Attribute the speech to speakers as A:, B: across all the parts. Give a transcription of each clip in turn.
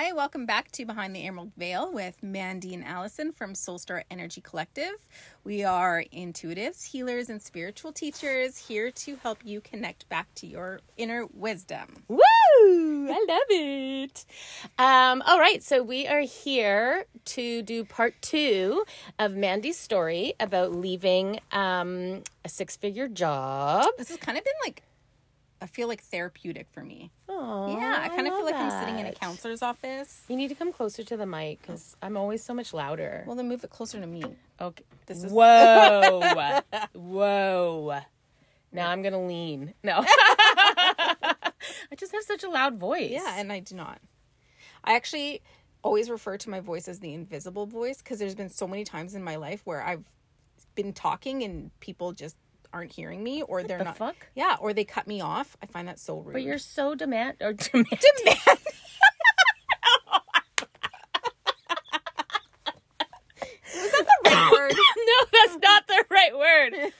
A: Hi, welcome back to Behind the Emerald Veil with Mandy and Allison from Soulstar Energy Collective. We are intuitives, healers, and spiritual teachers here to help you connect back to your inner wisdom.
B: Woo! I love it. Um, all right, so we are here to do part two of Mandy's story about leaving um, a six figure job.
A: This has kind of been like, I feel like therapeutic for me.
B: Aww,
A: yeah, I kind of feel like I'm sitting in a counselor's office.
B: You need to come closer to the mic because I'm always so much louder.
A: Well, then move it closer to me.
B: Okay.
A: This is-
B: Whoa. Whoa. Now I'm going to lean. No. I just have such a loud voice.
A: Yeah, and I do not. I actually always refer to my voice as the invisible voice because there's been so many times in my life where I've been talking and people just aren't hearing me or they're
B: the
A: not.
B: fuck?
A: Yeah, or they cut me off. I find that so rude.
B: But you're so demand or demand.
A: demand. Was that the right word?
B: no, that's not the right word.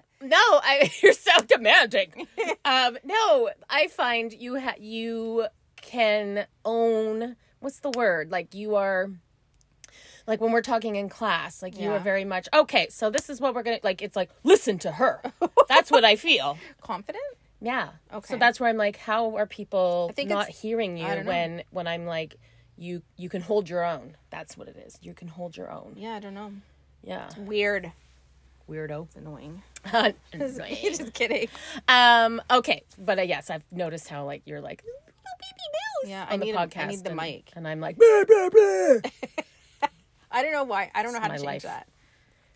B: No, I you're so demanding. Um, no, I find you ha- you can own what's the word? Like you are like when we're talking in class, like you are very much okay, so this is what we're gonna like it's like listen to her. That's what I feel.
A: Confident?
B: Yeah.
A: Okay.
B: So that's where I'm like, how are people
A: I think
B: not hearing you
A: I don't know.
B: when when I'm like you you can hold your own. That's what it is. You can hold your own.
A: Yeah, I don't know.
B: Yeah.
A: Weird.
B: Weirdo.
A: It's annoying.
B: Annoying.
A: Just kidding.
B: Um. Okay, but uh, yes, I've noticed how like you're like
A: Yeah, I
B: on the
A: need, a-
B: podcast.
A: I need the
B: and,
A: mic.
B: and I'm like blah, blah, blah.
A: I don't know why. I don't know how to
B: my
A: change
B: life.
A: that.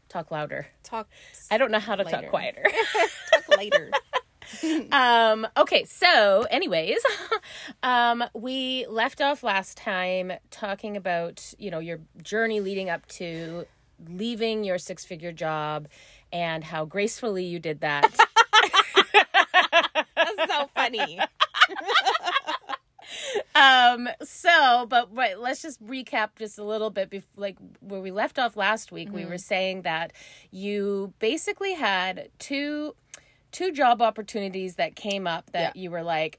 B: talk louder.
A: Talk.
B: I don't know how to
A: Later.
B: talk quieter.
A: Talk later.
B: um. Okay. So, anyways, um, we left off last time talking about you know your journey leading up to leaving your six figure job and how gracefully you did that.
A: That's so funny.
B: Um so but but let's just recap just a little bit bef- like where we left off last week we were saying that you basically had two two job opportunities that came up that you were like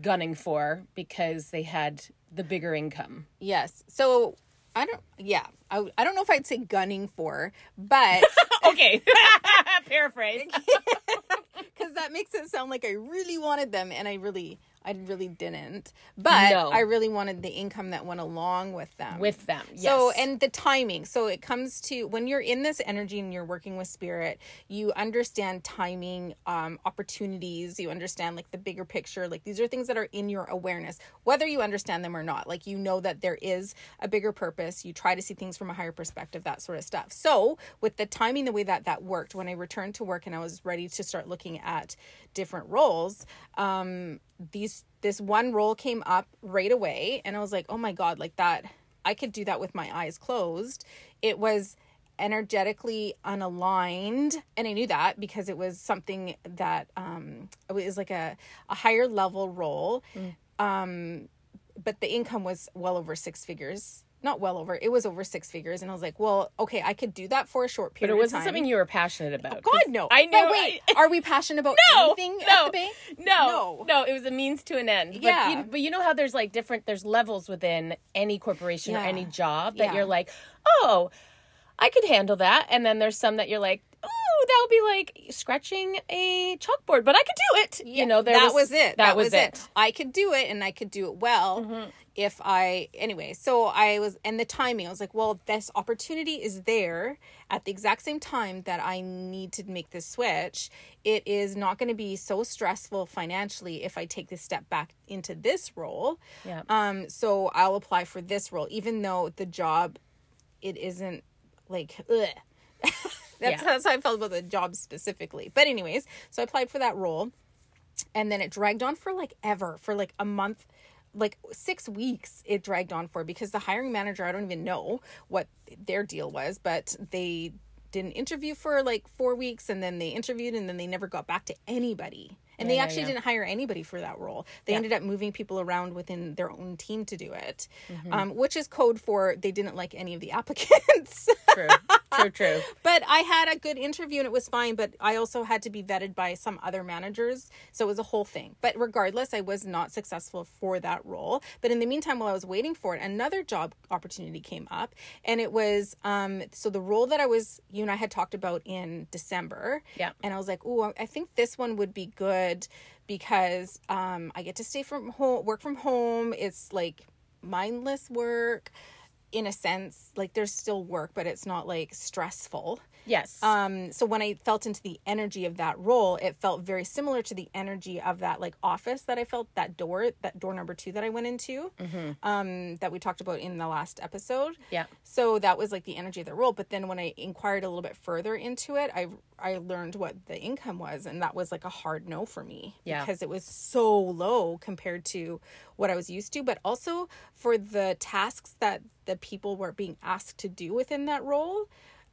B: gunning for because they had the bigger income
A: Yes. So I don't. Yeah, I, I don't know if I'd say gunning for, but
B: okay paraphrase
A: because that makes it sound like I really wanted them, and I really, I really didn't. But
B: No.
A: I really wanted the income that went along with them.
B: with them yes.
A: So, and the timing. So, it comes to when you're in this energy and you're working with spirit, you understand timing, um, opportunities, you understand like the bigger picture. Like, these are things that are in your awareness, whether you understand them or not. Like, you know that there is a bigger purpose. You try to see things from a higher perspective, that sort of stuff. So, with the timing, the way that that worked, when I returned to work and I was ready to start looking at different roles, um, these this one role came up right away and i was like oh my god like that i could do that with my eyes closed. It was energetically unaligned and i knew that because it was something that um it was like a, a higher level role um but the income was well over six figures not well over it was over six figures and i was like well okay i could do that for a short period but
B: it wasn't something you were passionate about
A: oh,
B: god
A: no
B: i know
A: wait
B: I-
A: are we passionate about
B: no,
A: anything
B: no,
A: at the bay
B: No, no, it was a means to an end. But
A: Yeah.
B: you, but you know how there's like different, there's levels within any corporation or any job that
A: Yeah.
B: you're like, oh, I could handle that. And then there's some that you're like, oh, that would be like scratching a chalkboard, but I could do it. you know, there
A: that was, it.
B: That, was, it. Mm-hmm.
A: I could do it, and I could do it well if I. Anyway, so I was, and the timing. I was like, well, this opportunity is there at the exact same time that I need to make this switch. It is not going to be so stressful financially if I take this step back into this role.
B: Yeah.
A: Um. So I'll apply for this role, even though the job, it isn't like. That's,
B: Yeah.
A: that's how I felt about the job specifically. But anyways, so I applied for that role and then it dragged on for like ever for like a month like six weeks it dragged on for because the hiring manager i don't even know what their deal was but they did an interview for like four weeks and then they interviewed and then they never got back to anybody And they
B: yeah,
A: actually
B: yeah.
A: didn't hire anybody for that role. They ended up moving people around within their own team to do it,
B: Mm-hmm.
A: um, which is code for they didn't like any of the applicants.
B: True. True. True.
A: but I had a good interview and it was fine. But I also had to be vetted by some other managers. So it was a whole thing. But regardless, I was not successful for that role. But in the meantime, while I was waiting for it, another job opportunity came up. And it was um, so the role that I was, you and I had talked about in December.
B: Yeah.
A: And I was like, oh, I think this one would be good because um, I get to stay from home, work from home. It's like mindless work in a sense. Like there's still work, but it's not like stressful.
B: Yes.
A: Um, so when I felt into the energy of that role, it felt very similar to the energy of that like office that I felt that door, that door number two that I went into, um, that we talked about in the last episode.
B: Yeah.
A: So that was like the energy of the role. But then when I inquired a little bit further into it, I I learned what the income was, and that was like a hard no for me
B: Yeah.
A: because it was so low compared to what I was used to, but also for the tasks that the people were being asked to do within that role.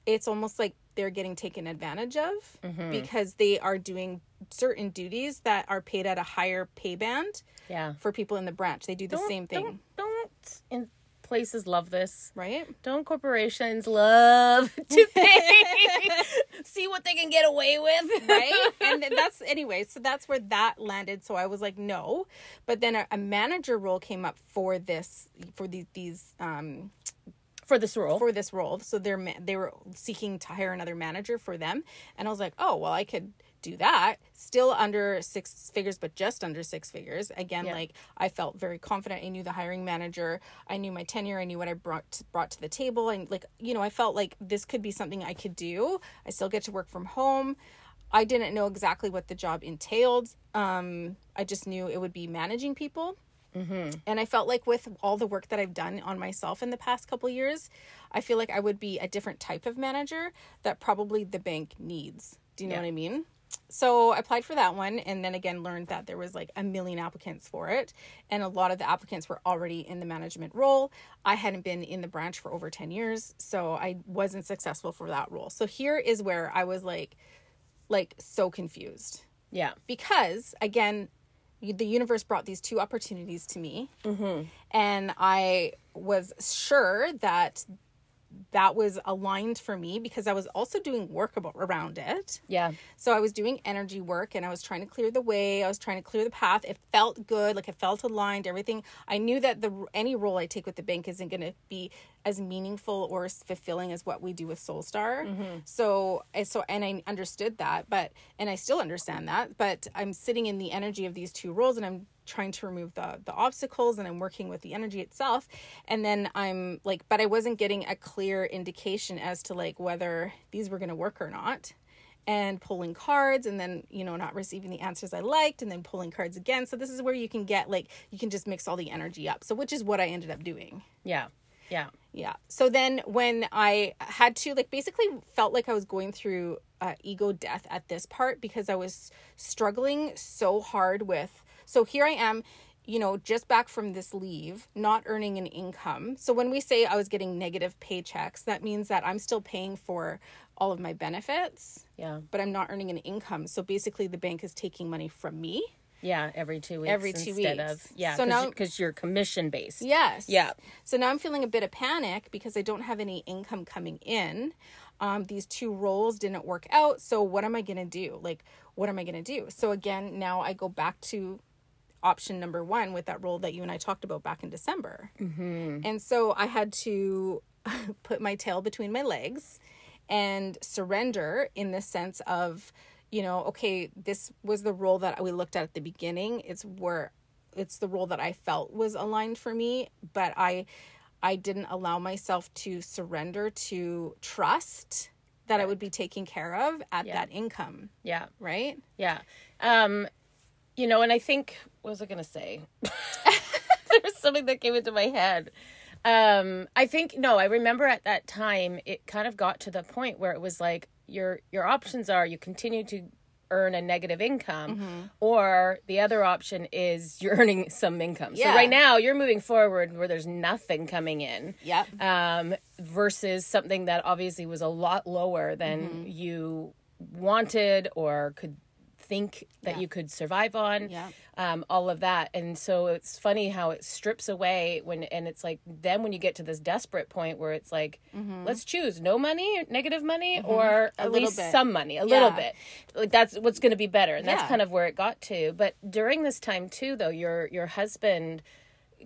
A: It's almost like they're getting taken advantage of
B: Mm-hmm.
A: because they are doing certain duties that are paid at a higher pay band
B: yeah.
A: for people in the branch. They do the
B: Don't-
A: same thing,
B: Don't, don't in places love this.
A: right?
B: Don't corporations love to pay? See what they can get away with,
A: right and that's anyway so that's where that landed so i was like no but then a, a manager role came up for this for these these um
B: For this role.
A: for this role so they're they were seeking to hire another manager for them and i was like oh well i could do that still under six figures but just under six figures. Again
B: Yeah.
A: like i felt very confident. I knew the hiring manager. I knew my tenure. I knew what i brought brought to the table. And like you know i felt like this could be something i could do. I still get to work from home. I didn't know exactly what the job entailed. Um i just knew it would be managing people. And I felt like with all the work that I've done on myself in the past couple years, I feel like I would be a different type of manager that probably the bank needs. Do you know
B: Yeah.
A: what I mean? So I applied for that one and then again learned that there was like a million applicants for it and a lot of the applicants were already in the management role. I hadn't been in the branch for over 10 years, so I wasn't successful for that role. So here is where I was like like so confused
B: yeah.
A: because again the universe brought these two opportunities to me mm-hmm. and i was sure that that was aligned for me because i was also doing work about, around it
B: Yeah.
A: so I was doing energy work and I was trying to clear the way. I was trying to clear the path. It felt good, like it felt aligned. Everything. I knew that the any role I take with the bank isn't going to be as meaningful or as fulfilling as what we do with Soulstar. Mm-hmm. So, and so, and I understood that, but and I still understand that. But I'm sitting in the energy of these two roles, and I'm trying to remove the the obstacles and I'm working with the energy itself. And then I'm like but I wasn't getting a clear indication as to like whether these were going to work or not. And pulling cards and then you know not receiving the answers i liked and then pulling cards again. So this is where you can get like you can just mix all the energy up. So which is what i ended up doing.
B: Yeah. Yeah.
A: yeah. So then when i had to like basically felt like i was going through uh, ego death at this part because i was struggling so hard with so here i am you know just back from this leave not earning an income so when we say i was getting negative paychecks that means that i'm still paying for all of my benefits
B: Yeah.
A: but I'm not earning an income. So basically, the bank is taking money from me.
B: Yeah. Every two weeks.
A: Every two
B: instead
A: weeks.
B: Of, yeah.
A: So now-
B: because you're commission based.
A: Yes.
B: Yeah.
A: So now I'm feeling a bit of panic because I don't have any income coming in. Um, these two roles didn't work out. So what am I going to do? Like, what am I going to do? So again, now I go back to option number one with that role that you and I talked about back in December. Mm-hmm. And so I had to put my tail between my legs and surrender in the sense of, you know, okay, this was the role that we looked at at the beginning. It's where it's the role that I felt was aligned for me, but I I didn't allow myself to surrender to trust that I would be taken care of at that income,
B: Yeah.
A: right?
B: Yeah. Um, you know, and I think what was I gonna say? There's something that came into my head. Um, I think no, I remember at that time it kind of got to the point where it was like your your options are you continue to earn a negative income or the other option is you're earning some income. So right now you're moving forward where there's nothing coming in
A: Yep.
B: um, versus something that obviously was a lot lower than
A: Mm-hmm.
B: you wanted or could think that
A: Yeah.
B: you could survive on
A: Yeah.
B: um, all of that and so it's funny how it strips away when and it's like then when you get to this desperate point where it's like let's choose no money negative money or
A: Mm-hmm. A
B: at least
A: bit.
B: some money a little bit like that's what's going to be better and that's
A: Yeah.
B: kind of where it got to but during this time too though your your husband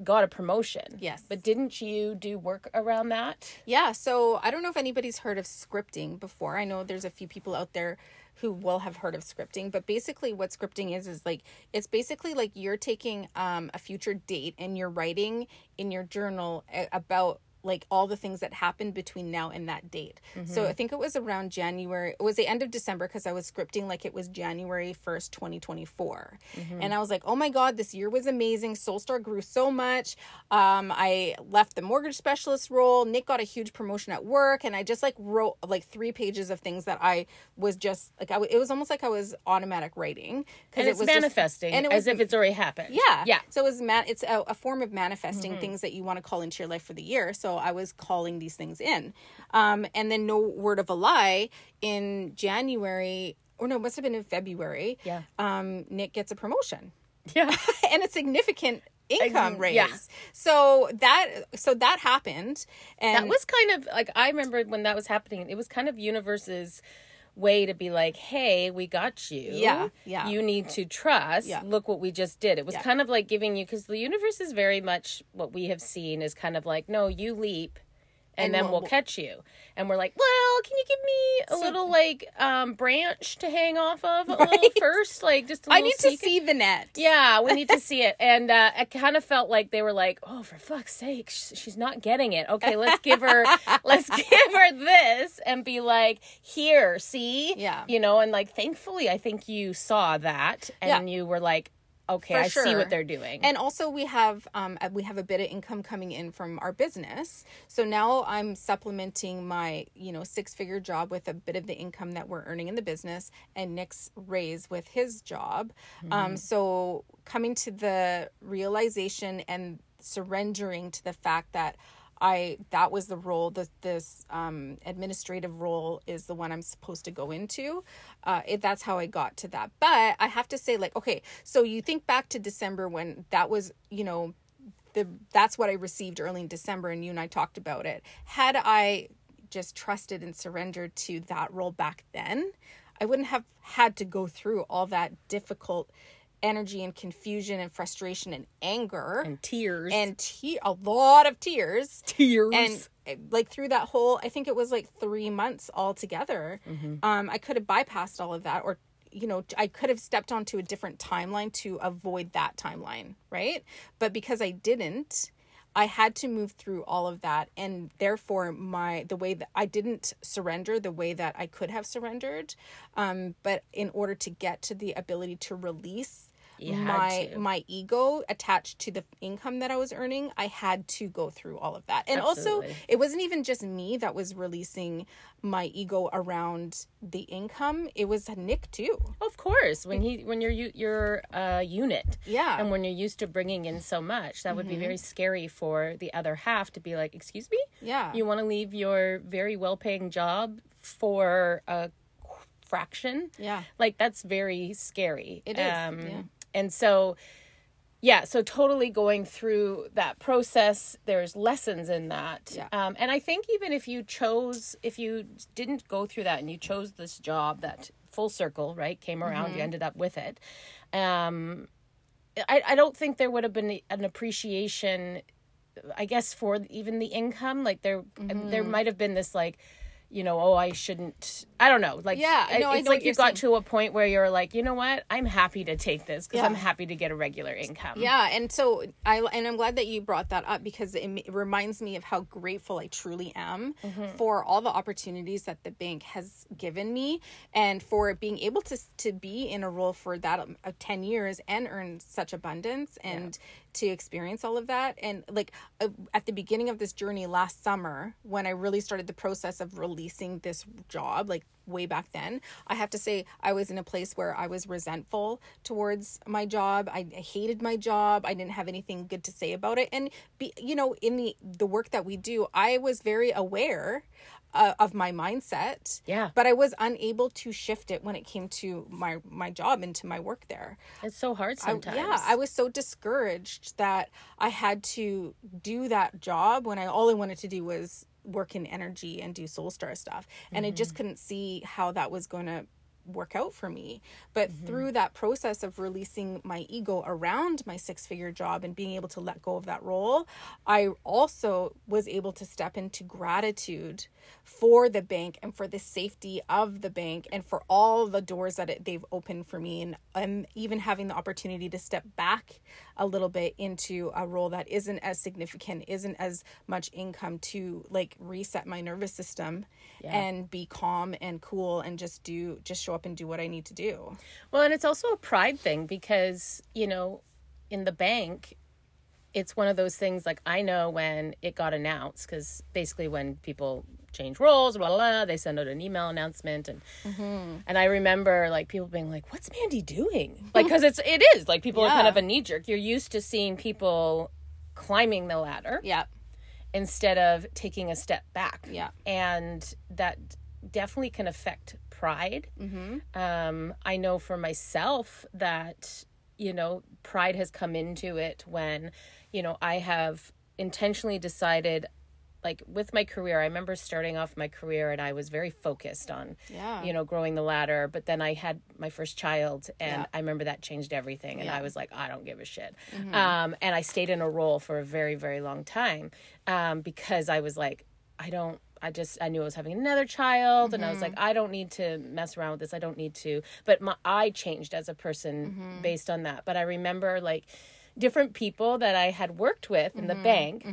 B: got a promotion
A: Yes.
B: but didn't you do work around that
A: Yeah, so I don't know if anybody's heard of scripting before. I know there's a few people out there who will have heard of scripting, but basically what scripting is is like it's basically like you're taking um, a future date and you're writing in your journal about like all the things that happened between now and that date. So I think it was around January. It was the end of December because I was scripting like it was January 1st, 2024. And I was like, "Oh my god, this year was amazing. Soulstar grew so much. Um I left the mortgage specialist role. Nick got a huge promotion at work and I just like wrote like 3 pages of things that I was just like I w- it was almost like I was automatic writing
B: and
A: it was just-
B: manifesting
A: and it was, as
B: if it's already happened
A: yeah.
B: yeah
A: So it was man it's a, a form of manifesting
B: Mm-hmm.
A: things that you want to call into your life for the year. So I was calling these things in. Um and then no word of a lie in January or no, it must have been in February.
B: Yeah.
A: Um Nick gets a promotion
B: yeah
A: and a significant income raise.
B: yeah.
A: So that so that happened and
B: that was kind of like I remember when that was happening. It was kind of universe's way to be like, "Hey, we got you.
A: Yeah, yeah.
B: You need to trust.
A: Yeah.
B: Look what we just did." It was
A: Yeah.
B: kind of like giving you because the universe is very much what we have seen is kind of like, "No, you leap." And,
A: And
B: then
A: we'll-
B: we'll, catch you, and we're like, "Well, can you give me a
A: So-
B: little like um branch to hang off of a little first, like just a
A: I need to see the net.
B: yeah, we need to see it. And uh, I kind of felt like they were like, "Oh, for fuck's sake, she's not getting it. Okay, let's give her, let's give her this, and be like, here, see,
A: Yeah.
B: you know." And like, thankfully, I think you saw that, and you were like, "Okay,
A: For
B: I see what they're doing."
A: And also we have um uh, we have a bit of income coming in from our business. So now I'm supplementing my, you know, six-figure job with a bit of the income that we're earning in the business and Nick's raise with his job. Um so coming to the realization and surrendering to the fact that I that was the role that this um, administrative role is the one I'm supposed to go into. Uh, it, that's how I got to that. But I have to say, like, okay, so you think back to December when that was, you know, the that's what I received early in December, and you and I talked about it. Had I just trusted and surrendered to that role back then, I wouldn't have had to go through all that difficult energy and confusion and frustration and anger.
B: And tears.
A: And te- a lot of tears.
B: Tears.
A: And uh, like through that whole i think it was like three months altogether um i could have bypassed all of that or you know i could have stepped onto a different timeline to avoid that timeline right? But because i didn't i had to move through all of that. And therefore my the way that i didn't surrender the way that i could have surrendered um but in order to get to the ability to release
B: You
A: my my ego attached to the income that I was earning, I had to go through all of that. And also, it wasn't even just me that was releasing my ego around the income. It was Nick too.
B: Of course, when he when you're you're a unit,
A: Yeah.
B: and when you're used to bringing in so much, that would be very mm-hmm. scary for the other half to be like, "Excuse me,
A: Yeah.
B: you want to leave your very well-paying job for a fraction?"
A: Yeah.
B: like that's very scary.
A: It is, um, yeah.
B: And so. Yeah, so totally going through that process, there's lessons in that.
A: Yeah.
B: Um, and I think even if you chose, if you didn't go through that and you chose this job that full circle, right, came around,
A: Mm-hmm.
B: you ended up with it. Um, I, I don't think there would have been an appreciation, I guess, for even the income. Like there,
A: Mm-hmm.
B: there might have been this like, you know, oh, I shouldn't. I don't know. Like,
A: Yeah,
B: I-
A: no,
B: it's like you got
A: saying.
B: to a point where you're like, you know what, I'm happy to take this because
A: Yeah.
B: I'm happy to get a regular income.
A: Yeah, and so I and I'm glad that you brought that up because it, it reminds me of how grateful I truly am for all the opportunities that the bank has given me and for being able to to be in a role for that um, of 10 years and earn such abundance and to experience all of that and like uh, at the beginning of this journey last summer when I really started the process of releasing this job like way back then. I have to say, I was in a place where I was resentful towards my job. I hated my job. I didn't have anything good to say about it. And be, you know, in the the work that we do, I was very aware uh, of my mindset.
B: Yeah.
A: But I was unable to shift it when it came to my my job and to my work there.
B: It's so hard sometimes.
A: I, yeah, I was so discouraged that I had to do that job when I all I wanted to do was work in energy and do Soulstar stuff. And I just mm-hmm. couldn't see how that was going to work out for me. But through that process of releasing my ego around my six figure job and being able to let go of that role, I also was able to step into gratitude for the bank and for the safety of the bank and for all the doors that it, they've opened for me and um, even having the opportunity to step back a little bit into a role that isn't as significant isn't as much income to like reset my nervous system and be calm and cool and just do just show up and do what i need to do.
B: Well, and it's also a pride thing because, you know, in the bank, it's one of those things like I know when it got announced because basically when people change roles, blah, blah, blah, they send out an email announcement and mm-hmm. and I remember like people being like, "What's Mandy doing?" Like because it's it is. Like people are kind of a knee jerk. You're used to seeing people climbing the ladder.
A: Yeah
B: instead of taking a step back.
A: Yeah.
B: And that definitely can affect pride. Mm-hmm. Um, I know for myself that, you know, pride has come into it when, you know, I have intentionally decided. Like with my career, I remember starting off my career and I was very focused on,
A: Yeah.
B: you know, growing the ladder. But then I had my first child, and
A: Yeah.
B: I remember that changed everything. And
A: Yeah.
B: I was like, I don't give a shit. Mm-hmm. Um, and I stayed in a role for a very, very long time um, because I was like, I don't. I just I knew I was having another child, and I was like, mm-hmm. I don't need to mess around with this. I don't need to. But my I changed as a person mm-hmm. based on that. But I remember like different people that I had worked with in the bank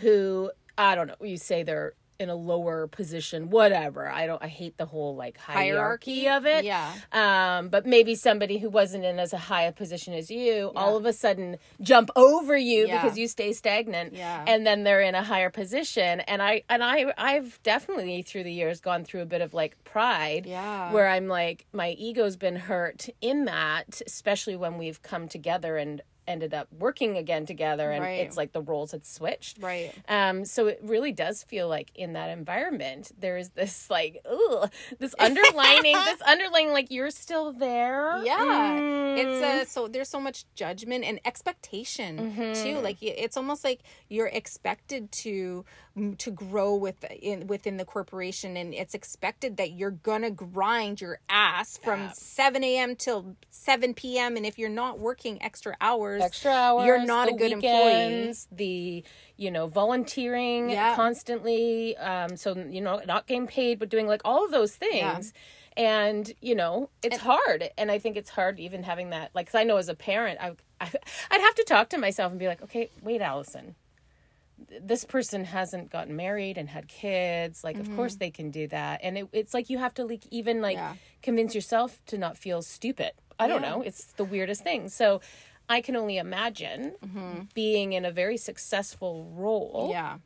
B: who I don't know. You say they're in a lower position, whatever. I don't. I hate the whole like hierarchy, of it.
A: Yeah.
B: Um, but maybe somebody who wasn't in as a high a position as you, all of a sudden jump over you
A: Yeah.
B: because you stay stagnant,
A: Yeah.
B: and then they're in a higher position. And I and I I've definitely through the years gone through a bit of like pride,
A: Yeah.
B: where I'm like my ego's been hurt in that, especially when we've come together and ended up working again together and
A: Right.
B: it's like the roles had switched
A: Right.
B: um, so it really does feel like in that environment, there's this like, ugh, this underlining, this underlying like you're still there.
A: Yeah.
B: Mm.
A: It's a, so there's so much judgment and expectation
B: Mm-hmm.
A: too. Like it's almost like you're expected to to grow with in within the corporation and it's expected that you're gonna grind your ass from 7 a.m. till 7 p.m. and if you're not working extra hours
B: extra hours.
A: you're not
B: the
A: a good employee.
B: weekends, The you know volunteering
A: Yeah.
B: constantly. Um, so you know not getting paid, but doing like all of those things. And you know it's hard, and I think it's hard even having that. Like, 'cause I know as a parent, I, I I'd have to talk to myself and be like, okay, wait, Allison, this person hasn't gotten married and had kids like of course they can do that and it, it's like you have to like even like
A: Yeah.
B: convince yourself to not feel stupid i don't know it's the weirdest thing so i can only imagine being in a very successful role
A: Yeah.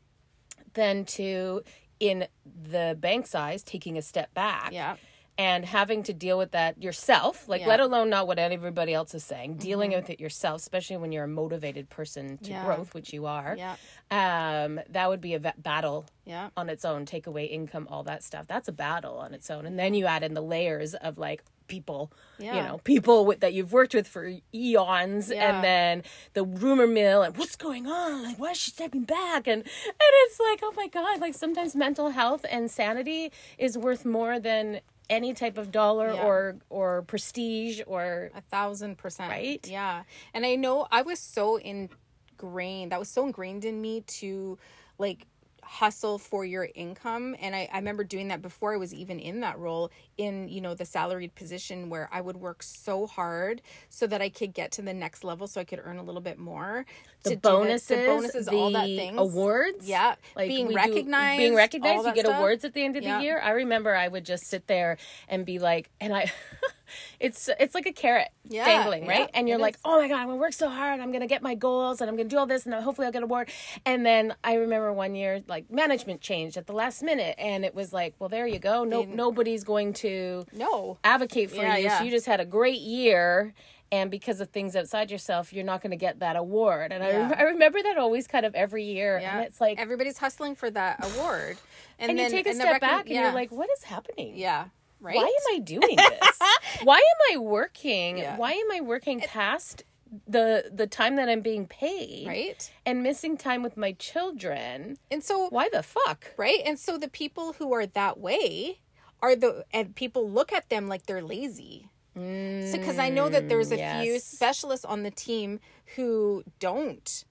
B: than to in the bank's eyes taking a step back
A: Yeah.
B: and having to deal with that yourself like
A: Yeah. Mm-hmm.
B: let alone not what everybody else is saying dealing with it yourself especially when you're a motivated person to
A: Yeah.
B: growth which you are
A: Yeah.
B: um that would be a battle
A: Yeah.
B: on its own take away income all that stuff that's a battle on its own and then you add in the layers of like people you know people with, that you've worked with for eons
A: Yeah.
B: and then the rumor mill and what's going on like why is she stepping back and and it's like oh my god like sometimes mental health and sanity is worth more than any type of dollar
A: Yeah.
B: or or prestige or
A: A thousand percent.
B: Right?
A: Yeah. And I know I was so ingrained, that was so ingrained in me to like hustle for your income. And I, I remember doing that before I was even in that role in, you know, the salaried position where I would work so hard so that I could get to the next level so I could earn a little bit more.
B: the bonuses,
A: the, bonuses,
B: the
A: all that things.
B: awards.
A: Yeah.
B: like
A: being
B: do-
A: recognized.
B: being recognized. You get
A: stuff.
B: awards at the end of
A: Yeah.
B: the year. I remember I would just sit there and be like, and I, it's it's like a carrot
A: Yeah,
B: dangling,
A: yeah,
B: right? And you're like,
A: is.
B: oh my god, I'm gonna work so hard. I'm gonna get my goals, and I'm gonna do all this, and hopefully I'll get a award. And then I remember one year, like management changed at the last minute, and it was like, well, there you go. No, nobody's going to
A: No.
B: advocate for
A: Yeah,
B: you.
A: yeah.
B: So you just had a great year. And because of things outside yourself, you're not going to get that award. And I,
A: Yeah.
B: rem- I remember that always kind of every year.
A: Yeah.
B: And it's like,
A: everybody's hustling for that award. And,
B: and
A: then
B: you take a step back and
A: yeah.
B: you're like, what is happening?
A: yeah. Right?
B: Why am I doing this? Why am I working? Why am I working past the the time that I'm being paid?
A: right?
B: And missing time with my children.
A: And so
B: Why the fuck?
A: right? And so the people who are that way are the and people look at them like they're lazy. So because I know that there's a mm,
B: few
A: specialists on the team who don't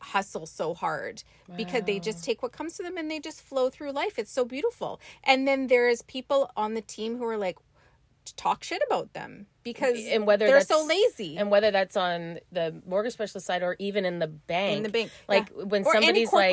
A: hustle so hard because they just take what comes to them and they just flow through life. It's so beautiful. And then there's people on the team who are like talk shit about them because
B: And whether
A: they're so lazy.
B: And whether that's on the mortgage specialist side or even in the bank.
A: in the bank.
B: Like
A: yeah.
B: when
A: or any
B: somebody's like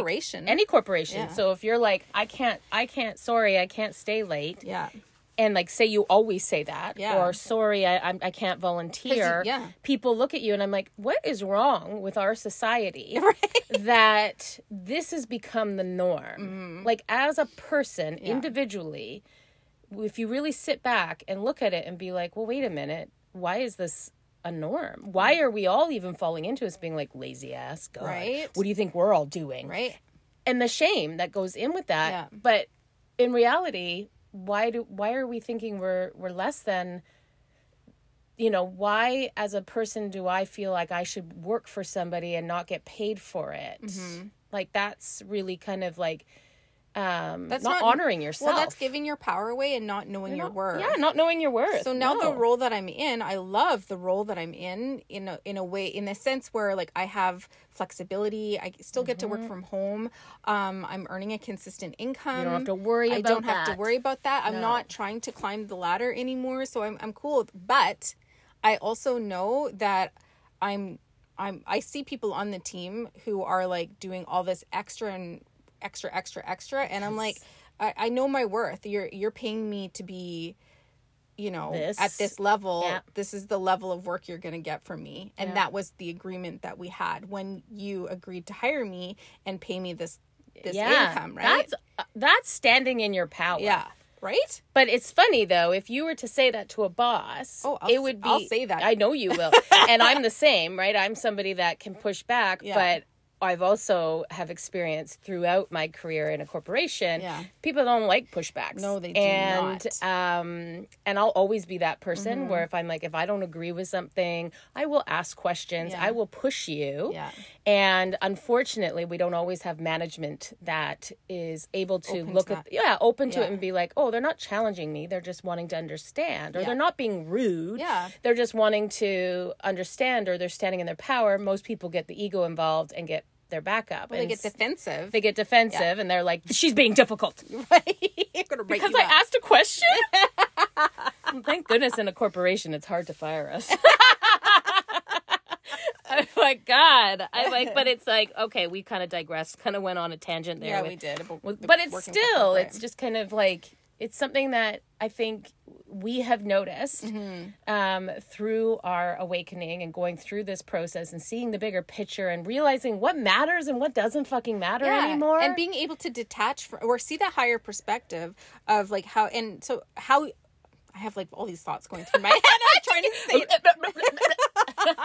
B: any corporation.
A: Yeah.
B: So if you're like, I can't I can't sorry, I can't stay late.
A: yeah.
B: and like say you always say that
A: Yeah.
B: or sorry I, I can't volunteer
A: yeah.
B: people look at you and i'm like what is wrong with our society that this has become the norm
A: Mm-hmm.
B: like as a person individually if you really sit back and look at it and be like well wait a minute why is this a norm why are we all even falling into this being like lazy ass god
A: Right.
B: what do you think we're all doing
A: Right?
B: and the shame that goes in with that.
A: Yeah.
B: But in reality, why do why are we thinking we're we're less than you know, why as a person do I feel like I should work for somebody and not get paid for it?
A: Mm-hmm.
B: Like that's really kind of like um
A: That's
B: not,
A: not-
B: honoring yourself.
A: Well, that's giving your power away and not knowing your
B: Not-
A: worth.
B: Yeah, not knowing your worth.
A: So now
B: No.
A: the role that I'm in, I love the role that I'm in in a in a way in a sense where like I have flexibility. I still get to work from home. Um, I'm earning a consistent income.
B: Mm-hmm. You don't have to worry
A: I don't have to worry about that. I'm
B: No.
A: not trying to climb the ladder anymore. So I'm I'm cool. But I also know that I'm I'm I see people on the team who are like doing all this extra and extra extra extra and I'm like I, I know my worth. You're you're paying me to be you know
B: This.
A: at this level
B: Yeah.
A: this is the level of work you're going to get from me and that was the agreement that we had when you agreed to hire me and pay me this this
B: yeah,
A: income right
B: That's uh, that's standing in your power.
A: yeah right
B: But it's funny though, if you were to say that to a boss,
A: Oh, I'll
B: it would be.
A: I'll say that.
B: I know you will, and I'm the same, right? I'm somebody that can push back,
A: Yeah.
B: but I've also have experienced throughout my career in a corporation.
A: Yeah.
B: people don't like pushbacks.
A: No, they do
B: and,
A: not.
B: Um, and I'll always be that person
A: Mm-hmm.
B: where if I'm like, if I don't agree with something, I will ask questions.
A: Yeah.
B: I will push you.
A: Yeah.
B: And unfortunately, we don't always have management that is able to
A: Open
B: look
A: to
B: at
A: that.
B: yeah, open to
A: Yeah.
B: it and be like, "Oh, they're not challenging me. They're just wanting to understand." Or they're not being rude.
A: Yeah.
B: They're just wanting to understand or they're standing in their power. Most people get the ego involved and get their backup.
A: well, they get defensive
B: they get defensive and they're like, "She's being difficult."
A: right I'm
B: Because I
A: up.
B: asked a question. Thank goodness in a corporation it's hard to fire us. oh my god! I like, but it's like okay, we kind of digressed, kind of went on a tangent there.
A: yeah
B: with-
A: we did
B: with- but it's still, it's just kind of like it's something that I think we have noticed
A: Mm-hmm.
B: um, through our awakening and going through this process and seeing the bigger picture and realizing what matters and what doesn't fucking matter anymore.
A: and being able to detach from or see the higher perspective of like how and so how I have like all these thoughts going through my head. I'm trying to say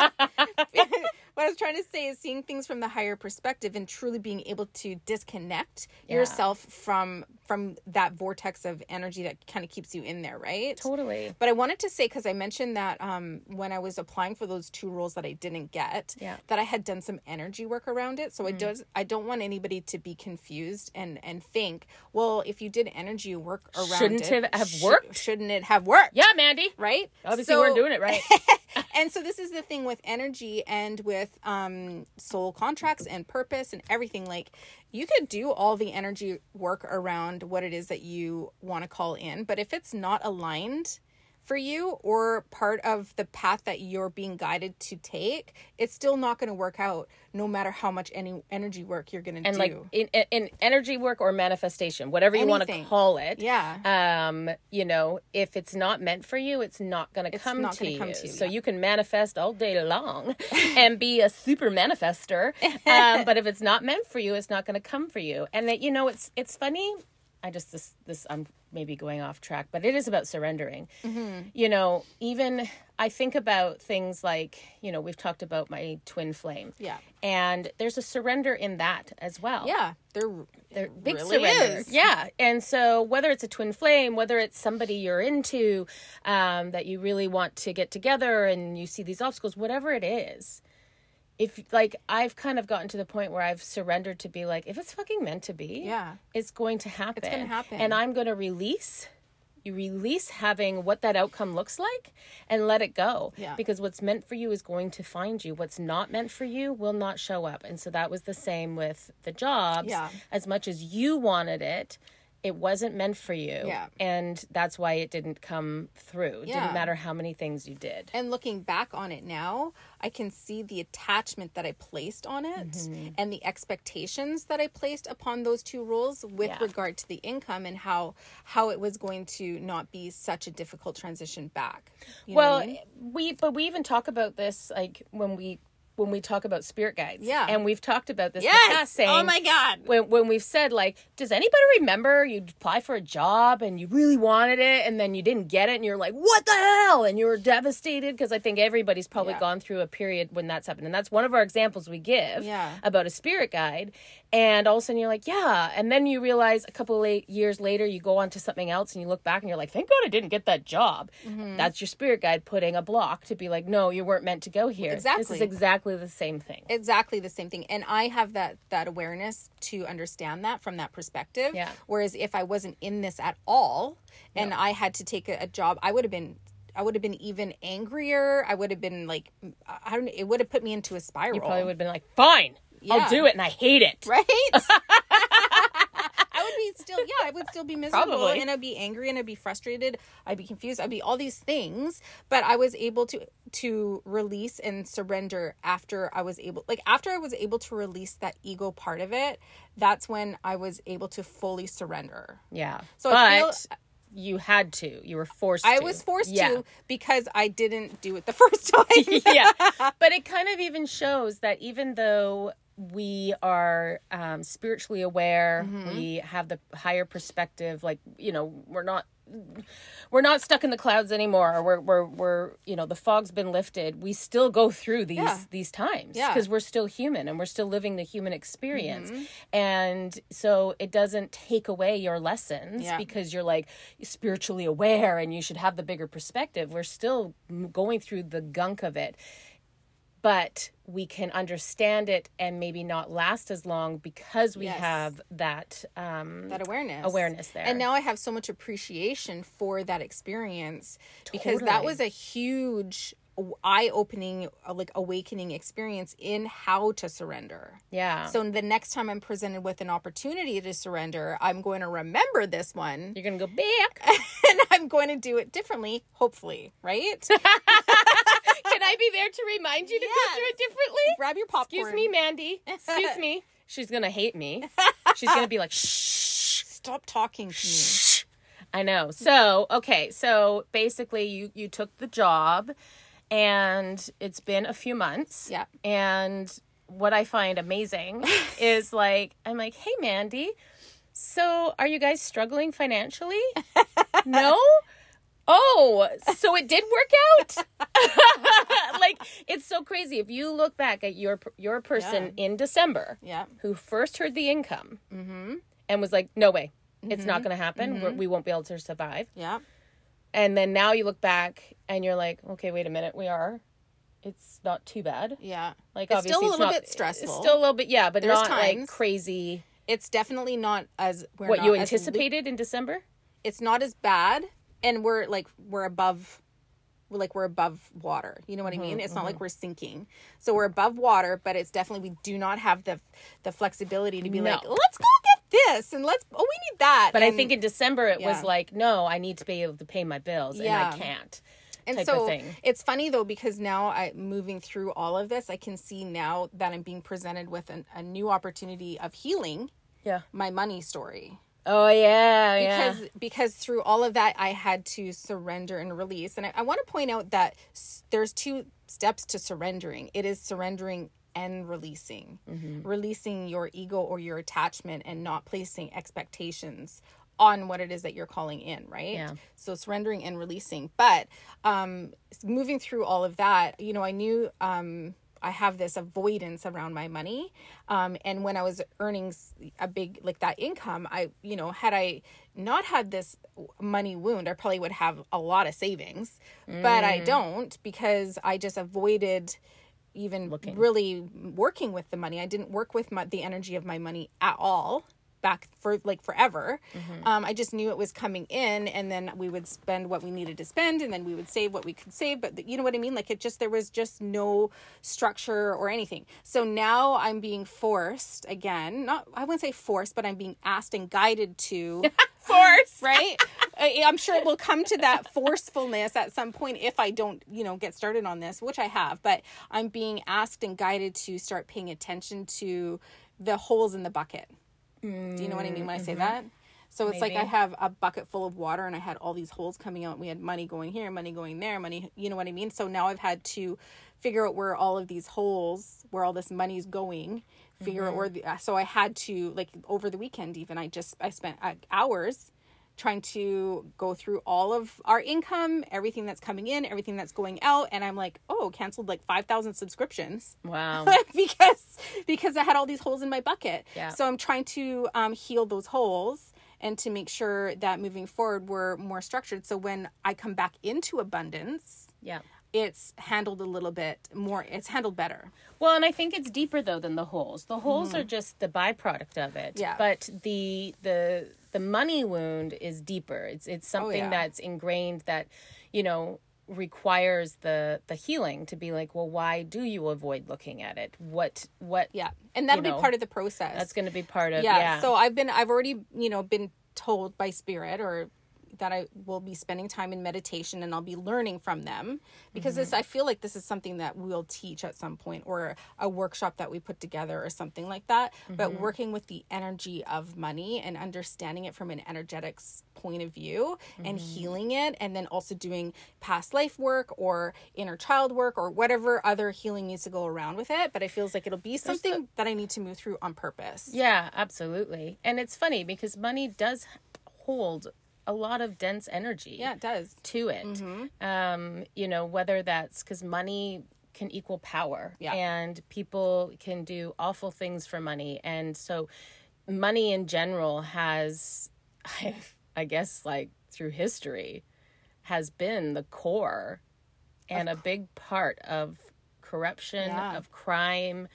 A: what I was trying to say is seeing things from the higher perspective and truly being able to disconnect yourself from from that vortex of energy that kind of keeps you in there, right?
B: totally.
A: But I wanted to say because I mentioned that um, when I was applying for those two roles that I didn't get,
B: Yeah.
A: that I had done some energy work around it. So I does I don't want anybody to be confused and and think, well, if you did energy work around
B: Shouldn't
A: it,
B: it have
A: sh-
B: worked?
A: Shouldn't it have worked?
B: Yeah, Mandy.
A: Right.
B: Obviously,
A: So-
B: we're doing it right.
A: and so this is the thing with energy and with um soul contracts and purpose and everything like you could do all the energy work around what it is that you want to call in but if it's not aligned for you or part of the path that you're being guided to take, it's still not going to work out no matter how much any energy work you're going to do.
B: and like in, in- energy work or manifestation whatever you want to call it
A: yeah.
B: um you know if it's not meant for you it's not going to come to you
A: come to you,
B: so
A: yeah.
B: you can manifest all day long and be a super manifester um but if it's not meant for you it's not going to come for you and that you know it's it's funny i just this this i'm maybe going off track but it is about surrendering
A: Mm-hmm.
B: you know even i think about things like you know we've talked about my twin flame
A: Yeah.
B: and there's a surrender in that as well
A: Yeah. They're
B: they're big
A: really
B: surrender.
A: is.
B: Yeah. And so whether it's a twin flame, whether it's somebody you're into, um, that you really want to get together and you see these obstacles, whatever it is, if like I've kind of gotten to the point where I've surrendered to be like, if it's fucking meant to be,
A: Yeah.
B: it's going to happen.
A: It's gonna happen.
B: And I'm gonna release you release having what that outcome looks like and let it go.
A: Yeah.
B: Because what's meant for you is going to find you. What's not meant for you will not show up. And so that was the same with the jobs.
A: Yeah.
B: As much as you wanted it, it wasn't meant for you.
A: Yeah.
B: And that's why it didn't come through. It
A: Yeah.
B: didn't matter how many things you did.
A: And looking back on it now, I can see the attachment that I placed on it
B: Mm-hmm.
A: and the expectations that I placed upon those two rules with
B: Yeah.
A: regard to the income and how how it was going to not be such a difficult transition back. You know
B: well,
A: I mean?
B: we but we even talk about this like when we when we talk about spirit guides.
A: Yeah.
B: And we've talked about this in the past saying
A: oh my god.
B: when when we've said like, does anybody remember you apply for a job and you really wanted it and then you didn't get it and you're like, what the hell? And you were devastated because I think everybody's probably
A: Yeah.
B: gone through a period when that's happened, and that's one of our examples we give
A: Yeah.
B: about a spirit guide. And all of a sudden you're like, yeah, and then you realize a couple late years later you go on to something else and you look back and you're like, thank God I didn't get that job.
A: Mm-hmm.
B: That's your spirit guide putting a block to be like, no, you weren't meant to go here.
A: Exactly.
B: This is exactly the same thing.
A: exactly the same thing and i have that that awareness to understand that from that perspective
B: Yeah.
A: whereas if i wasn't in this at all and i had to take a, a job i would have been i would have been even angrier i would have been like i don't it would have put me into a spiral
B: You probably would have been like, fine,
A: Yeah.
B: I'll do it, and I hate it.
A: right would be still yeah i would still be miserable
B: Probably.
A: and i'd be angry and i'd be frustrated i'd be confused i'd be all these things but i was able to to release and surrender after i was able like after i was able to release that ego part of it that's when i was able to fully surrender
B: Yeah.
A: So
B: but
A: I feel-
B: you had to. You were forced
A: i
B: to.
A: was forced
B: Yeah.
A: to because i didn't do it the first time
B: yeah. But it kind of even shows that even though we are um, spiritually aware,
A: Mm-hmm.
B: we have the higher perspective, like, you know, we're not we're not stuck in the clouds anymore. We're we're we're you know the fog's been lifted. We still go through these
A: Yeah.
B: these times
A: Yeah.
B: because we're still human and we're still living the human experience.
A: Mm-hmm.
B: And so it doesn't take away your lessons
A: Yeah.
B: because you're like spiritually aware and you should have the bigger perspective. We're still going through the gunk of it. But we can understand it and maybe not last as long because we
A: Yes.
B: have that um
A: that awareness
B: awareness there.
A: and now i have so much appreciation for that experience because that was a huge eye-opening uh, like awakening experience in how to surrender
B: yeah.
A: so the next time i'm presented with an opportunity to surrender i'm going to remember this one
B: you're gonna go back.
A: and i'm going to do it differently hopefully right
B: Can I be there to remind you to
A: Yes.
B: go through it differently?
A: grab your popcorn
B: Excuse me, Mandy. Excuse me. She's gonna hate me. She's gonna be like, shh.
A: stop talking to me
B: I know. So, okay. So basically, you you took the job, and it's been a few months.
A: Yeah.
B: And what I find amazing is like, I'm like, hey, Mandy. So, are you guys struggling financially? no. Oh, so it did work out. like it's so crazy. If you look back at your your person in December,
A: yeah
B: who first heard the income
A: mm-hmm
B: and was like, "No way, it's not going to happen. We're, we won't be able to survive."
A: yeah
B: And then now you look back and you're like, "Okay, wait a minute, we are. It's not too bad.
A: yeah
B: Like
A: It's
B: obviously
A: still a little
B: not-
A: bit stressful.
B: It's still a little bit, yeah, but
A: There's
B: not like
A: times.
B: crazy.
A: it's definitely not as we're
B: What
A: not
B: you anticipated in December?
A: it's not as bad and we're like we're above we're like we're above water you know what i mm-hmm, mean it's not like mm-hmm. we're sinking so we're above water but it's definitely we do not have the the flexibility to be
B: No.
A: like let's go this and let's oh we need that.
B: But I think in December it was like, no, I need to be able to pay my bills,
A: Yeah.
B: and I can't.
A: and so it's funny though because now I moving through all of this, I can see now that I'm being presented with an, a new opportunity of healing
B: Yeah.
A: my money story.
B: Oh yeah,
A: because
B: yeah.
A: because through all of that i had to surrender and release and i, I want to point out that s- there's two steps to surrendering it is surrendering and releasing
B: Mm-hmm.
A: releasing your ego or your attachment and not placing expectations on what it is that you're calling in right
B: Yeah.
A: so surrendering and releasing but um moving through all of that you know i knew um I have this avoidance around my money. Um, and when I was earning a big, like that income, I, you know, had I not had this money wound, I probably would have a lot of savings, but I don't because I just avoided even really working with the money. I didn't work with my, the energy of my money at all back for like forever. Um, I just knew it was coming in, and then we would spend what we needed to spend, and then we would save what we could save. But the, you know what I mean? Like it just there was just no structure or anything. So now I'm being forced again. Not I wouldn't say forced, but I'm being asked and guided to
B: Force.
A: right? I- I'm sure it will come to that forcefulness at some point if I don't, you know, get started on this, which I have. But I'm being asked and guided to start paying attention to the holes in the bucket. Do you know what I mean when I say that? So it's like I have a bucket full of water and I had all these holes coming out. We had money going here, money going there, money, you know what I mean? So now I've had to figure out where all of these holes, where all this money's going, figure out where the, uh, so I had to like over the weekend even I just I spent uh, hours trying to go through all of our income, everything that's coming in, everything that's going out and I'm like, "Oh, canceled like 5,000 subscriptions."
B: Wow.
A: because because I had all these holes in my bucket.
B: Yeah.
A: So I'm trying to um, heal those holes and to make sure that moving forward we're more structured. So when I come back into abundance,
B: Yeah.
A: it's handled a little bit more. It's handled better.
B: Well, and I think it's deeper though than the holes. The holes are just the byproduct of it.
A: Mm-hmm. Yeah.
B: But the the the money wound is deeper. It's it's oh, something
A: Oh, yeah.
B: that's ingrained that, you know, requires the the healing to be like, well, why do you avoid looking at it? What what
A: Yeah, and that'll
B: know,
A: be part of the process.
B: that's going to be part of
A: yeah.
B: yeah.
A: So I've been I've already you know been told by spirit or that I will be spending time in meditation and I'll be learning from them. Because mm-hmm. this I feel like this is something that we'll teach at some point or a workshop that we put together or something like that. But mm-hmm. working with the energy of money and understanding it from an energetics point of view and mm-hmm. healing it and then also doing past life work or inner child work or whatever other healing needs to go around with it. But it feels like it'll be something that I need to move through on purpose.
B: Yeah, absolutely. And it's funny because money does hold a lot of dense energy.
A: Yeah, it does.
B: to it.
A: Mm-hmm.
B: Um, you know, whether that's because money can equal power
A: Yeah.
B: and people can do awful things for money. And so money in general has, I, I guess, like through history, has been the core and a big part of corruption,
A: Yeah.
B: of crime.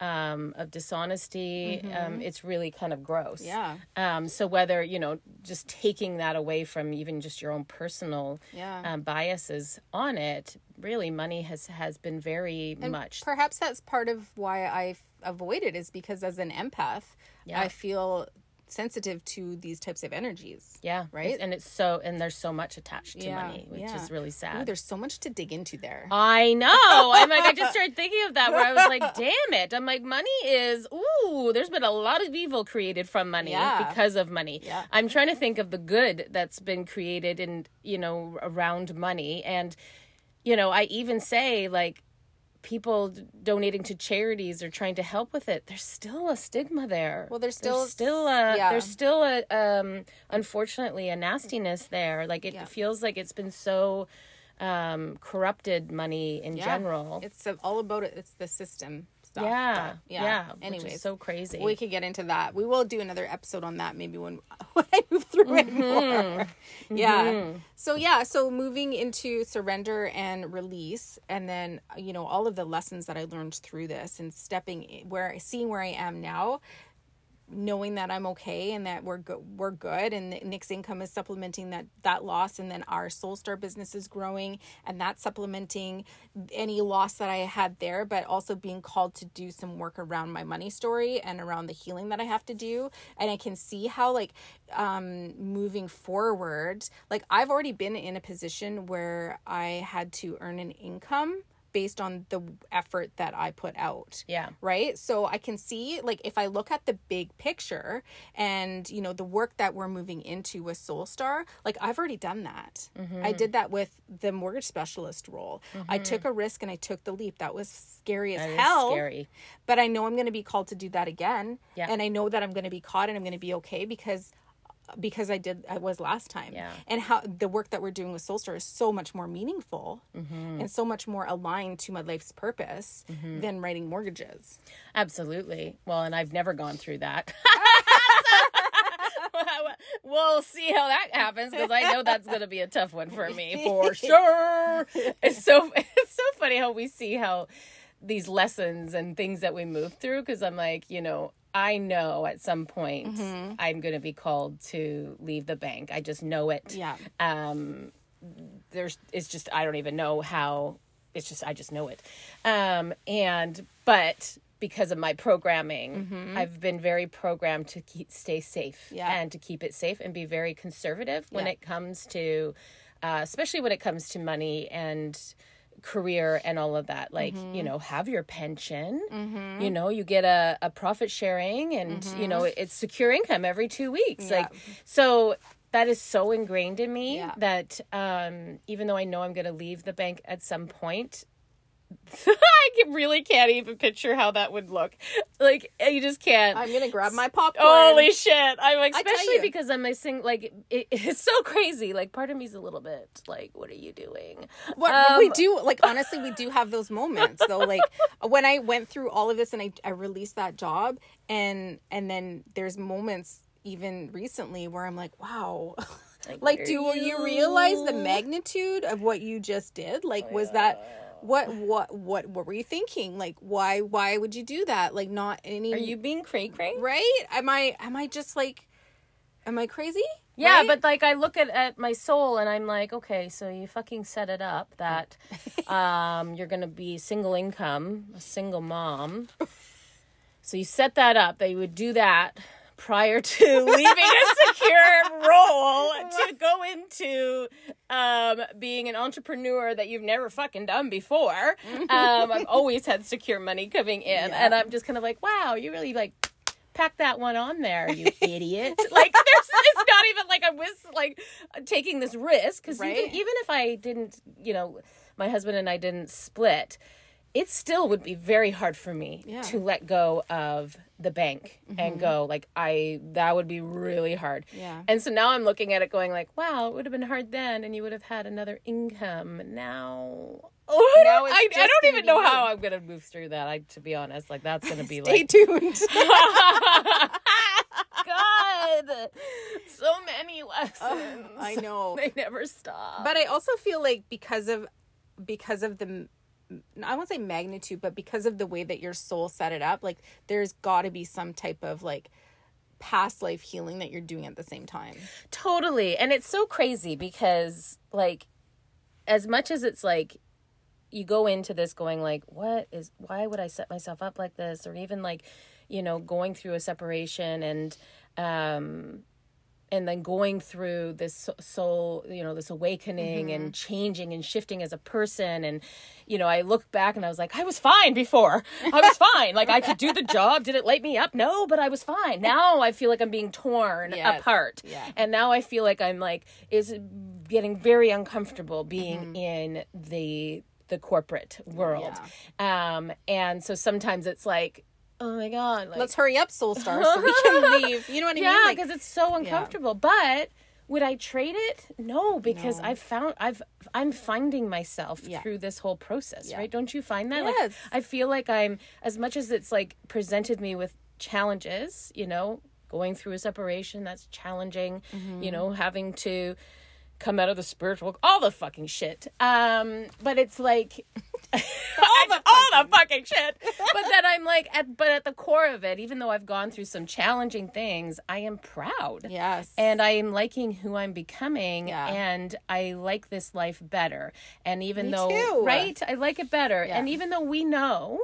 B: Um, of dishonesty, um, it's really kind of gross.
A: Mm-hmm. Yeah.
B: Um, so whether you know, just taking that away from even just your own personal
A: Yeah.
B: um, biases on it, really, money has has been very much.
A: Perhaps that's part of why I avoid it is because as an empath,
B: Yeah.
A: I feel sensitive to these types of energies.
B: yeah,
A: right?
B: It's- and it's so, and there's so much attached to
A: Yeah,
B: money, which
A: yeah.
B: is really
A: Ooh,
B: sad.
A: there's so much to dig into there.
B: I know. I'm like, I just started thinking of that where I was like, damn it. I'm like, money is, ooh, there's been a lot of evil created from money
A: Yeah.
B: because of money.
A: Yeah.
B: I'm trying to think of the good that's been created in, you know, around money. And, you know, I even say, like, people donating to charities or trying to help with it there's still a stigma there
A: Well, there's still-
B: still a
A: yeah.
B: there's still a um unfortunately a nastiness there like it
A: Yeah.
B: feels like it's been so um corrupted money in
A: Yeah.
B: general
A: It's all about it. It's the system stuff.
B: yeah,
A: but
B: yeah
A: Anyways,
B: so crazy
A: we could get into that. We will do another episode on that maybe when when I move through it
B: Mm-hmm.
A: more. Yeah. So yeah, so moving into surrender and release and then you know all of the lessons that I learned through this and stepping where seeing where I am now knowing that I'm okay and that we're good, we're good and Nick's income is supplementing that that loss and then our Soul Star business is growing and that's supplementing any loss that I had there but also being called to do some work around my money story and around the healing that I have to do. And I can see how like um moving forward like I've already been in a position where I had to earn an income based on the effort that I put out.
B: Yeah.
A: Right? So I can see like if I look at the big picture and you know the work that we're moving into with Soulstar, like I've already done that. Mm-hmm. I did that with the mortgage specialist role. Mm-hmm. I took a risk and I took the leap. That was scary as
B: That
A: hell.
B: scary.
A: But I know I'm going to be called to do that again.
B: Yeah.
A: And I know that I'm going to be caught and I'm going to be okay because because I did I was last time.
B: Yeah.
A: And how the work that we're doing with Soulstar is so much more meaningful
B: Mm-hmm.
A: and so much more aligned to my life's purpose
B: Mm-hmm.
A: than writing mortgages.
B: Absolutely. Well, and I've never gone through that. we'll see how that happens because I know that's going to be a tough one for me for sure. It's so it's so funny how we see how these lessons and things that we move through because I'm like, you know, I know at some point I'm going to be called to leave the bank. I just know it.
A: Yeah.
B: Um there's it's just I don't even know how it's just I just know it. Um and but because of my programming, I've been very programmed to keep, stay safe
A: Yeah.
B: and to keep it safe and be very conservative when
A: Yeah.
B: it comes to, uh, especially when it comes to money and career and all of that. Like, you mm-hmm. know, have your pension, mm-hmm. you know, you get a, a profit sharing and, you know, mm-hmm. it's secure income every two weeks.
A: Yeah.
B: Like, so that is so ingrained in me
A: Yeah.
B: that um, even though I know I'm going to leave the bank at some point, I can- really can't even picture how that would look. Like you just can't.
A: I'm gonna grab my popcorn.
B: Holy shit! I'm like, especially because I'm missing. Like it, it's so crazy. Like part of me's a little bit like, what are you doing?
A: What we
B: Um,
A: do, like honestly, we do have those moments though. Like when I went through all of this and I, I released that job, and and then there's moments even recently where I'm like, wow, like,
B: what
A: do
B: are
A: you realize the magnitude of what you just did? Like, was that what what what what were you thinking? Like, why why would you do that? Like, not any.
B: Are you being cray cray?
A: right? Am I am I just like, am I crazy?
B: Yeah,
A: Right?
B: but like I look at, at my soul and I'm like, okay, so you fucking set it up that um, you're gonna be single income, a single mom. So you set that up that you would do that prior to leaving a secure role to go into um, being an entrepreneur that you've never fucking done before. Um, I've always had secure money coming in,
A: Yeah.
B: and I'm just kind of like, wow, you really like pack that one on there, you idiot. Like there's it's not even like I was like taking this risk because
A: Right.
B: even, even if I didn't, you know, my husband and I didn't split, it still would be very hard for me
A: Yeah.
B: to let go of the bank and mm-hmm. go like I that would be really hard.
A: Yeah.
B: And so now I'm looking at it going like, wow, it would have been hard then and you would have had another income. Now Oh, I
A: Now
B: don't, I, I don't even know how I'm gonna move through that. I, to be honest, like that's gonna be
A: Stay
B: like
A: tuned.
B: God, so many lessons.
A: I know.
B: they never stop.
A: but I also feel like because of because of the I won't say magnitude, but because of the way that your soul set it up, like there's got to be some type of like past life healing that you're doing at the same time.
B: Totally. And it's so crazy because like as much as it's like you go into this going like what is why would I set myself up like this or even like you know going through a separation and um and then going through this soul you know this awakening and changing and shifting as a person. And you know i look back and i was like i was fine before. I was fine. Like i could do the job. Did it light me up? No but i was fine. Now i feel like i'm being torn
A: Yes.
B: apart.
A: Yeah.
B: and now i feel like i'm like is getting very uncomfortable being in the the corporate world. Um and so sometimes it's like oh my god like
A: Let's hurry up, Soul Star, so we can leave. You know what I
B: yeah,
A: mean? Like,
B: because it's so uncomfortable. But would I trade it? No, because
A: No.
B: I've found I've I'm finding myself
A: Yeah.
B: through this whole process,
A: Yeah.
B: right? Don't you find that?
A: Yes.
B: Like I feel like I'm as much as it's like presented me with challenges, you know, going through a separation that's challenging,
A: Mm-hmm.
B: you know, having to come out of the spiritual all the fucking shit um but it's like all the all the fucking shit but then i'm like at but at the core of it even though i've gone through some challenging things i am proud
A: Yes.
B: and i am liking who i'm becoming
A: Yeah.
B: and i like this life better and even
A: Me
B: though
A: too.
B: right i like it better
A: Yeah.
B: and even though we know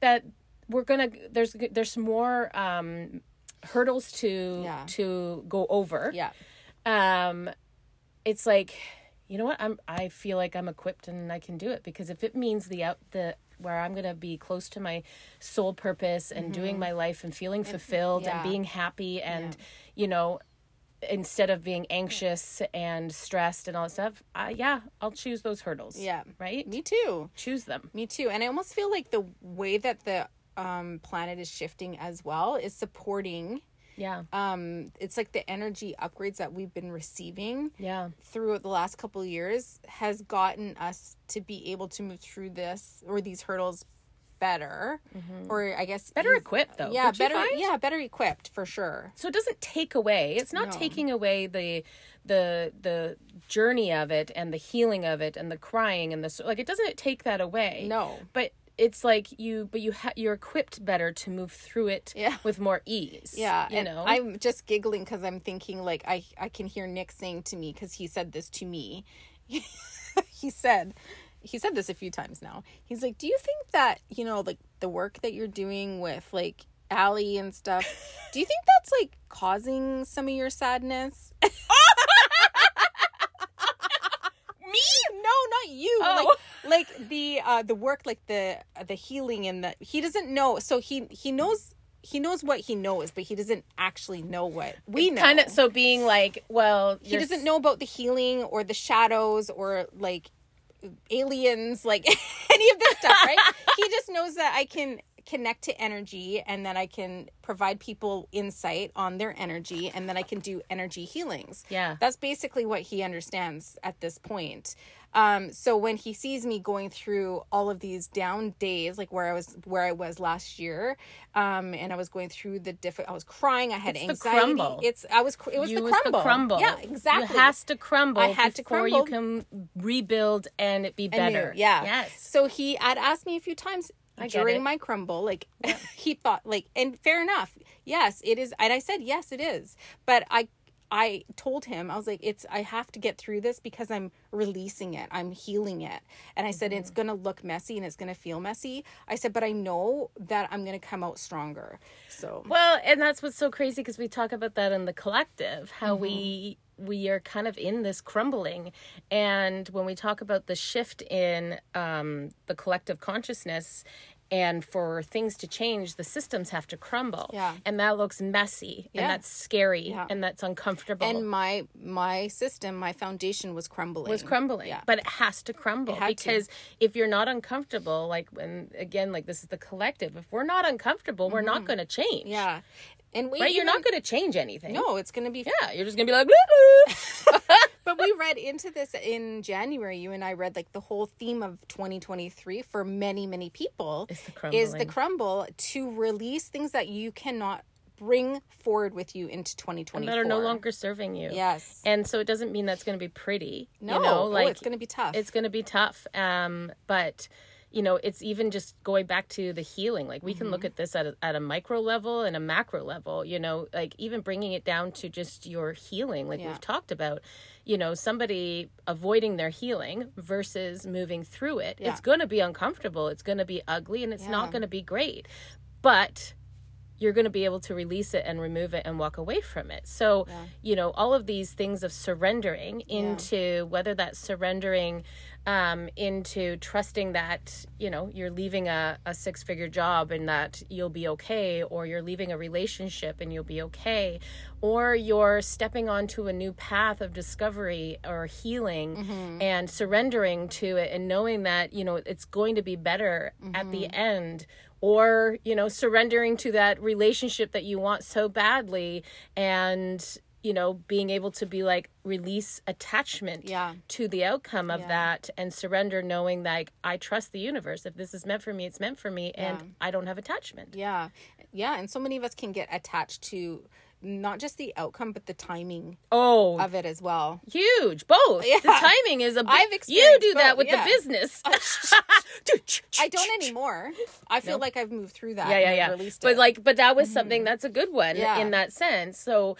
B: that we're gonna there's there's more um hurdles to
A: Yeah.
B: to go over
A: yeah.
B: um it's like you know what i'm i feel like i'm equipped and i can do it because if it means the out the where i'm going to be close to my soul purpose and doing my life and feeling fulfilled
A: yeah.
B: and being happy and you know instead of being anxious and stressed and all that stuff I, yeah i'll choose those hurdles
A: Yeah.
B: right
A: Me too.
B: choose them
A: Me too. And I almost feel like the way that the um, planet is shifting as well is supporting.
B: Yeah
A: Um, it's like the energy upgrades that we've been receiving
B: yeah
A: through the last couple of years has gotten us to be able to move through this or these hurdles better, or I guess
B: Mm-hmm. better
A: eas-
B: equipped though
A: Yeah, better.
B: find?
A: Yeah, better equipped for sure.
B: so it doesn't take away it's not
A: No.
B: taking away the the the journey of it and the healing of it and the crying and the like it doesn't take that away
A: No.
B: but it's like you but you ha- you're equipped better to move through it
A: Yeah.
B: with more ease
A: Yeah,
B: you
A: and
B: know
A: I'm just giggling because I'm thinking like I I can hear Nick saying to me because he said this to me. he said he said this a few times now. He's like, "Do you think that you know like the work that you're doing with like Allie and stuff? do you think that's like causing some of your sadness?"
B: me
A: no, not you.
B: Oh.
A: Like like the uh the work like the the healing and the he doesn't know. So he he knows he knows what he knows, but he doesn't actually know what we know.
B: kind of so being like well
A: he doesn't know about the healing or the shadows or like aliens like any of this stuff right he just knows that i can connect to energy and that i can provide people insight on their energy and then i can do energy healings
B: Yeah.
A: that's basically what he understands at this point um so when he sees me going through all of these down days like where i was where i was last year um and i was going through the different i was crying i had
B: It's the
A: anxiety
B: crumble.
A: it's i was cr- it was
B: you
A: the
B: was
A: crumble
B: the crumble
A: yeah exactly
B: it has to crumble
A: I had to crumble.
B: before you can rebuild and it be better
A: Yeah.
B: yes
A: So he had asked me a few times during my crumble, like he thought, like, and fair enough. Yes, it is. And I said, yes, it is. But I, I told him, I was like, it's, I have to get through this because I'm releasing it. I'm healing it. And I said, it's
B: Mm-hmm.
A: going to look messy and it's going to feel messy. I said, but I know that I'm going to come out stronger. So,
B: Well, and that's what's so crazy because we talk about that in the collective, how
A: Mm-hmm.
B: we we are kind of in this crumbling, and when we talk about the shift in um, the collective consciousness. And for things to change, the systems have to crumble.
A: Yeah.
B: And that looks messy
A: Yeah.
B: and that's scary
A: Yeah.
B: and that's uncomfortable.
A: and my, my system, my foundation was crumbling.
B: was crumbling
A: Yeah.
B: but it has to crumble
A: had to.
B: because if you're not uncomfortable like when again like this is the collective if we're not uncomfortable we're not going to change
A: Mm-hmm. Yeah. And we
B: right you're not going to change anything
A: No, it's going to be
B: yeah you're just going to be like.
A: but we read into this in January. You and I read like the whole theme of 2023 for many, many people
B: Is the
A: is the crumble to release things that you cannot bring forward with you into 2024
B: that are no longer serving you
A: Yes.
B: and so it doesn't mean that's going to be pretty
A: no,
B: you know
A: oh,
B: like
A: it's going to be tough.
B: it's going to be tough um but you know it's even just going back to the healing like we can
A: Mm-hmm.
B: look at this at a, at a micro level and a macro level you know like even bringing it down to just your healing like
A: Yeah.
B: we've talked about you know somebody avoiding their healing versus moving through it
A: Yeah.
B: it's going to be uncomfortable it's going to be ugly and it's
A: Yeah.
B: not going to be great but you're going to be able to release it and remove it and walk away from it. So, you know, all of these things of surrendering into whether that's surrendering um, into trusting that, you know, you're leaving a, a six figure job and that you'll be okay, or you're leaving a relationship and you'll be okay, or you're stepping onto a new path of discovery or healing and surrendering to it and knowing that, you know, it's going to be better at the end or you know surrendering to that relationship that you want so badly and you know being able to be like release attachment
A: Yeah.
B: to the outcome of
A: Yeah.
B: that and surrender knowing that like, i trust the universe if this is meant for me it's meant for me
A: Yeah.
B: and i don't have attachment
A: Yeah. Yeah. And so many of us can get attached to not just the outcome but the timing
B: Oh,
A: of it as well.
B: huge. Both.
A: Yeah.
B: The timing is a big,
A: I've
B: You
A: experienced
B: do that
A: both,
B: with
A: yeah.
B: the business.
A: I don't anymore. I feel
B: No?
A: like I've moved through that.
B: yeah, yeah, yeah.
A: Released
B: But
A: it.
B: like, but that was mm-hmm. something that's a good one
A: Yeah.
B: in that sense. So uh,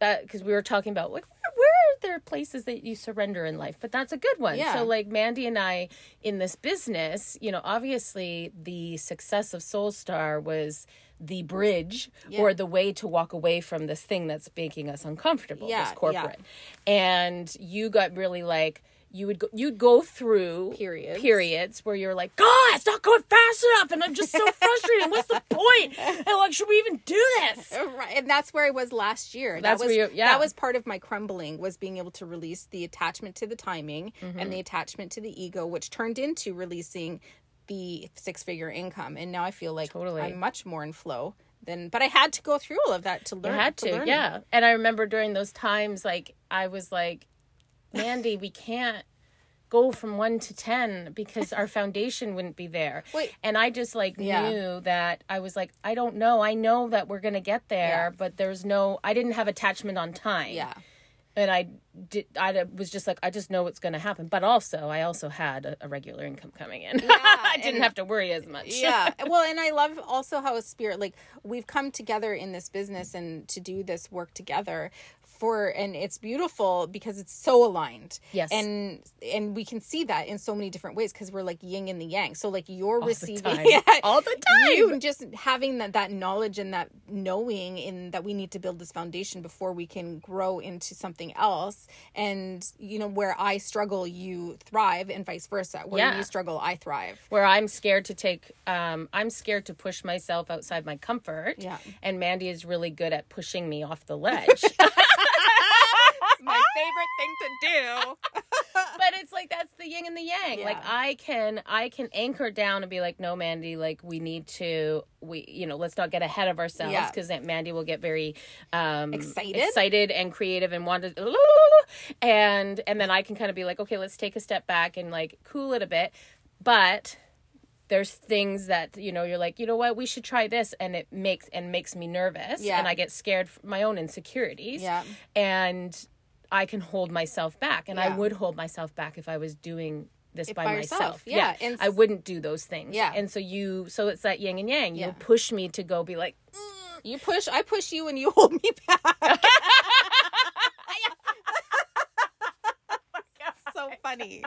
B: that because we were talking about like where, where are there places that you surrender in life, but that's a good one.
A: Yeah.
B: So like Mandy and I in this business, you know, obviously the success of Soul Star was the bridge
A: Yeah.
B: or the way to walk away from this thing that's making us uncomfortable,
A: Yeah,
B: this
A: yeah.
B: corporate. And you got really like you would go, you'd go through
A: Periods.
B: periods where you're like, God, it's not going fast enough, and I'm just so frustrated. What's the point? And like, should we even do this?
A: Right, and that's where I was last year.
B: That's
A: that was
B: where you- yeah.
A: that was part of my crumbling was being able to release the attachment to the timing
B: Mm-hmm.
A: and the attachment to the ego, which turned into releasing the six figure income. And now I feel like
B: Totally.
A: I'm much more in flow than. But I had to go through all of that to
B: You
A: learn.
B: had to,
A: learn.
B: yeah. And I remember during those times, like I was like, Mandy, we can't go from one to ten because our foundation wouldn't be there.
A: Wait.
B: And I just like
A: Yeah.
B: knew that I was like, I don't know. I know that we're gonna get there,
A: Yeah.
B: but there's no. I didn't have attachment on time.
A: Yeah.
B: And I did. I was just like, I just know what's going to happen. But also, I also had a, a regular income coming in. I didn't
A: and-
B: have to worry as much.
A: yeah well and i love also how a spirit like we've come together in this business and to do this work together for and it's beautiful because it's so aligned
B: Yes.
A: and and we can see that in so many different ways because we're like yin and the yang so like you're
B: the
A: receiving. Yeah,
B: All the time.
A: you just having that that knowledge and that knowing in that we need to build this foundation before we can grow into something else and you know where i struggle you thrive and vice versa where
B: Yeah.
A: you struggle i thrive
B: Where I'm scared to take, um, I'm scared to push myself outside my comfort.
A: Yeah.
B: And Mandy is really good at pushing me off the ledge.
A: favorite thing to do.
B: but it's like that's the yin and the yang. Like I can I can anchor down and be like, no, Mandy, like we need to we you know let's not get ahead of ourselves
A: Yeah.
B: because Mandy will get very um
A: Excited?
B: excited and creative and want to and and then I can kind of be like, okay, let's take a step back and like cool it a bit, but there's things that you know you're like you know what we should try this and it makes and makes me nervous
A: Yeah.
B: and i get scared for my own insecurities
A: Yeah.
B: and i can hold myself back and i would hold myself back if i was doing this by,
A: by
B: myself
A: yourself. Yeah, and
B: i wouldn't do those things
A: Yeah.
B: and so you so it's that yin and yang
A: Yeah.
B: you push me to go be like mm.
A: You push, I push you, and you hold me back. so funny.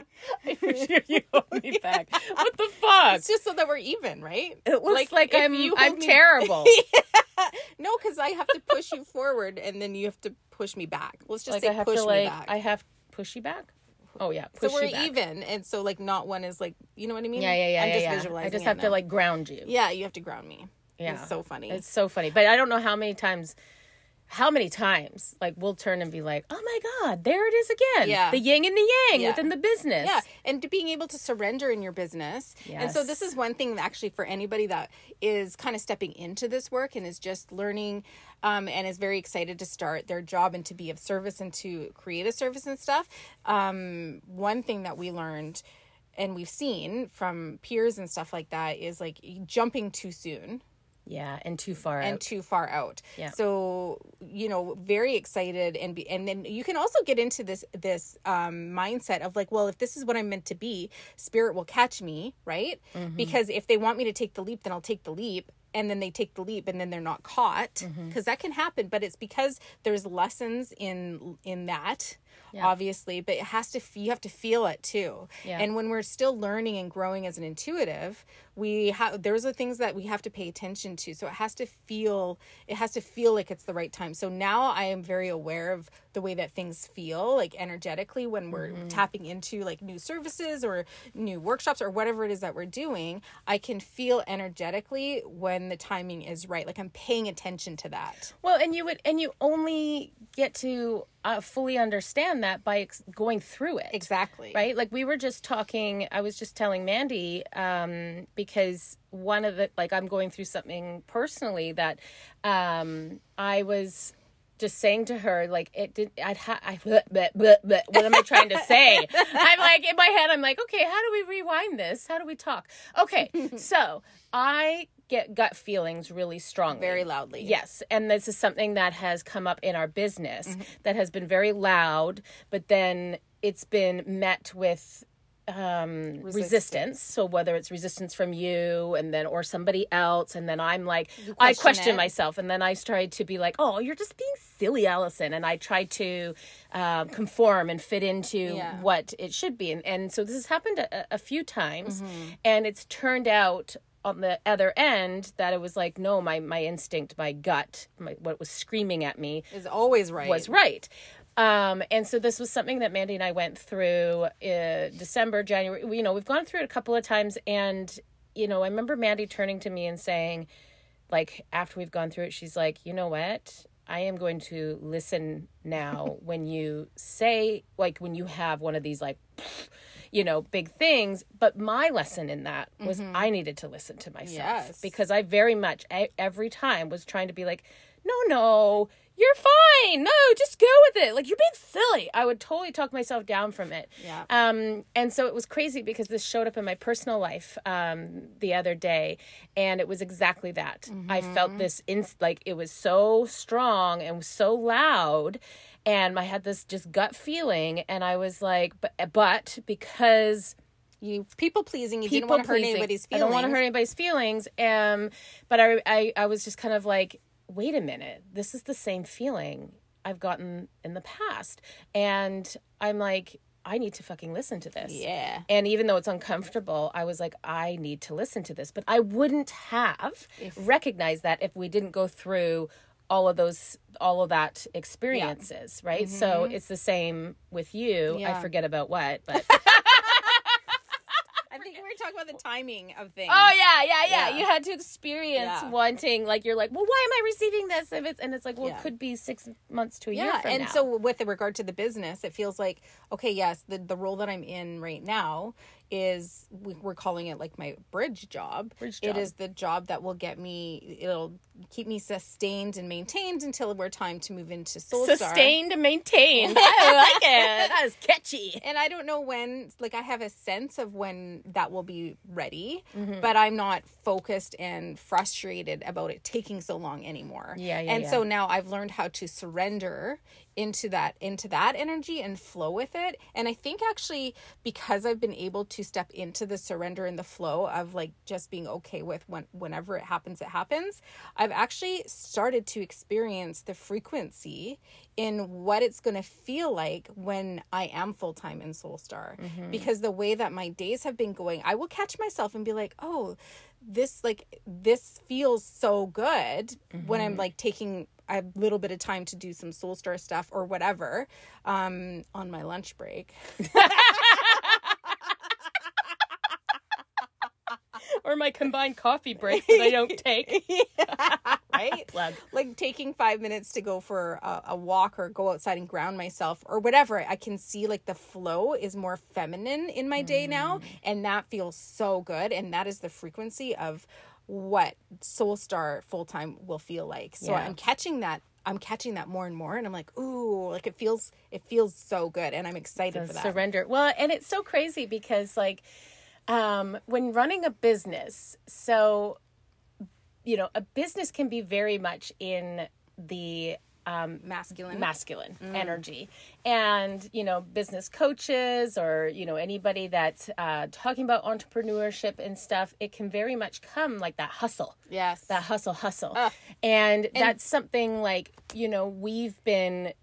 B: you hold me back what the fuck
A: It's just so that we're even, right?
B: it looks like,
A: if
B: i'm
A: you
B: i'm
A: me-
B: terrible
A: No, because I have to push you forward, and then you have to push me back. Let's just
B: like
A: say
B: i have
A: push
B: to
A: me
B: like
A: back.
B: i have push you back oh yeah
A: so we're
B: back.
A: even, and so like not one is like you know what I mean?
B: yeah yeah yeah
A: I'm
B: yeah,
A: just
B: yeah.
A: visualizing.
B: i just
A: it
B: have to
A: now.
B: like ground you
A: Yeah, you have to ground me.
B: Yeah.
A: it's so funny.
B: It's so funny. But I don't know how many times how many times like we'll turn and be like, "Oh my god, there it is again."
A: Yeah.
B: The yin and the yang
A: Yeah.
B: within the business.
A: Yeah, and to being able to surrender in your business. Yes. And so this is one thing actually for anybody that is kind of stepping into this work and is just learning um, and is very excited to start their job and to be of service and to create a service and stuff. Um, one thing that we learned and we've seen from peers and stuff like that is like jumping too soon
B: Yeah, and too far
A: and
B: out.
A: too far out.
B: Yeah.
A: So you know, very excited and be, and then you can also get into this this um, mindset of like, well, if this is what I'm meant to be, spirit will catch me, right?
B: Mm-hmm.
A: Because if they want me to take the leap, then I'll take the leap. And then they take the leap, and then they're not caught because
B: Mm-hmm.
A: that can happen. But it's because there's lessons in in that, obviously. But it has to you have to feel it too.
B: Yeah.
A: And when we're still learning and growing as an intuitive, we have there's the things that we have to pay attention to. So it has to feel it has to feel like it's the right time. So now I am very aware of the way that things feel like energetically when we're mm-hmm. tapping into like new services or new workshops or whatever it is that we're doing. I can feel energetically when the timing is right. Like I'm paying attention to that.
B: Well, and you would and you only get to uh, fully understand that by ex- going through it.
A: Exactly.
B: right like we were just talking i was just telling mandy um because one of the like i'm going through something personally that um i was just saying to her like it did i'd ha- i bleh, bleh, bleh, bleh. what am i trying to say i'm like in my head i'm like okay how do we rewind this how do we talk okay so i get gut feelings really strongly.
A: Very loudly.
B: Yes. And this is something that has come up in our business
A: Mm-hmm.
B: that has been very loud, but then it's been met with um resistance. so whether it's resistance from you and then or somebody else and then i'm like i
A: question
B: question
A: it.
B: myself and then i tried to be like oh you're just being silly allison and i tried to um, conform and fit into
A: Yeah.
B: what it should be and, and so this has happened a, a few times
A: Mm-hmm.
B: and it's turned out on the other end that it was like no my my instinct my gut my, what was screaming at me
A: Is always right.
B: was right. Um, and so this was something that Mandy and I went through uh, December, January. You know, we've gone through it a couple of times, and you know, I remember Mandy turning to me and saying, like after we've gone through it, she's like, you know what? I am going to listen now when you say like when you have one of these like you know big things but my lesson in that was I needed to listen to myself
A: Yes.
B: because I very much I, every time was trying to be like no no you're fine no just go with it like you're being silly I would totally talk myself down from it
A: Yeah.
B: um, and so it was crazy because this showed up in my personal life um, the other day, and it was exactly that. I felt this in like it was so strong and so loud, and I had this just gut feeling, and I was like, but but because
A: You people pleasing. You didn't
B: people
A: want to hurt anybody's
B: I don't want to hurt anybody's feelings. Um, but I, I I was just kind of like, wait a minute, this is the same feeling I've gotten in the past, and I'm like, I need to fucking listen to this.
A: Yeah.
B: And even though it's uncomfortable, I was like, I need to listen to this. But I wouldn't have recognized that if we didn't go through all of those all of that experiences, right? Mm-hmm, so mm-hmm. it's the same with you. I forget about what, but
A: I think we were talking about the timing of things.
B: Oh yeah, yeah, yeah,
A: Yeah.
B: You had to experience
A: Yeah.
B: wanting, like you're like, well, why am I receiving this? If it's and it's like, well,
A: Yeah.
B: it could be six months to a year
A: yeah and
B: now.
A: so with regard to the business it feels like okay yes the, the role that i'm in right now is we, we're calling it like my bridge job
B: Bridge job.
A: is the job that will get me it'll keep me sustained and maintained until we're time to move into soul
B: sustained and maintained. I like it. That is catchy.
A: and I don't know when, like, I have a sense of when that will be ready,
B: Mm-hmm.
A: but I'm not focused and frustrated about it taking so long anymore.
B: Yeah, yeah,
A: And
B: yeah.
A: so now I've learned how to surrender into that into that energy and flow with it. And i think actually because i've been able to step into the surrender and the flow of like just being okay with when whenever it happens it happens i've actually started to experience the frequency in what it's going to feel like when i am full-time in soul star. Mm-hmm. Because the way that my days have been going i will catch myself and be like oh this like this feels so good when i'm mm-hmm. like taking a little bit of time to do some soul star stuff or whatever um on my lunch break
B: Or my combined coffee breaks that I don't take.
A: right
B: Plug.
A: like taking five minutes to go for a, a walk or go outside and ground myself or whatever i can see like the flow is more feminine in my day now and that feels so good and that is the frequency of what soul star full-time will feel like so
B: Yeah.
A: i'm catching that i'm catching that more and more and i'm like ooh like it feels it feels so good and i'm excited for that
B: surrender. Well, and it's so crazy because like um when running a business, so you know, a business can be very much in the um
A: masculine?
B: masculine energy. And you know business coaches or you know anybody that's uh, talking about entrepreneurship and stuff it can very much come like that hustle.
A: Yes.
B: That hustle hustle. And, that's something like you know we've been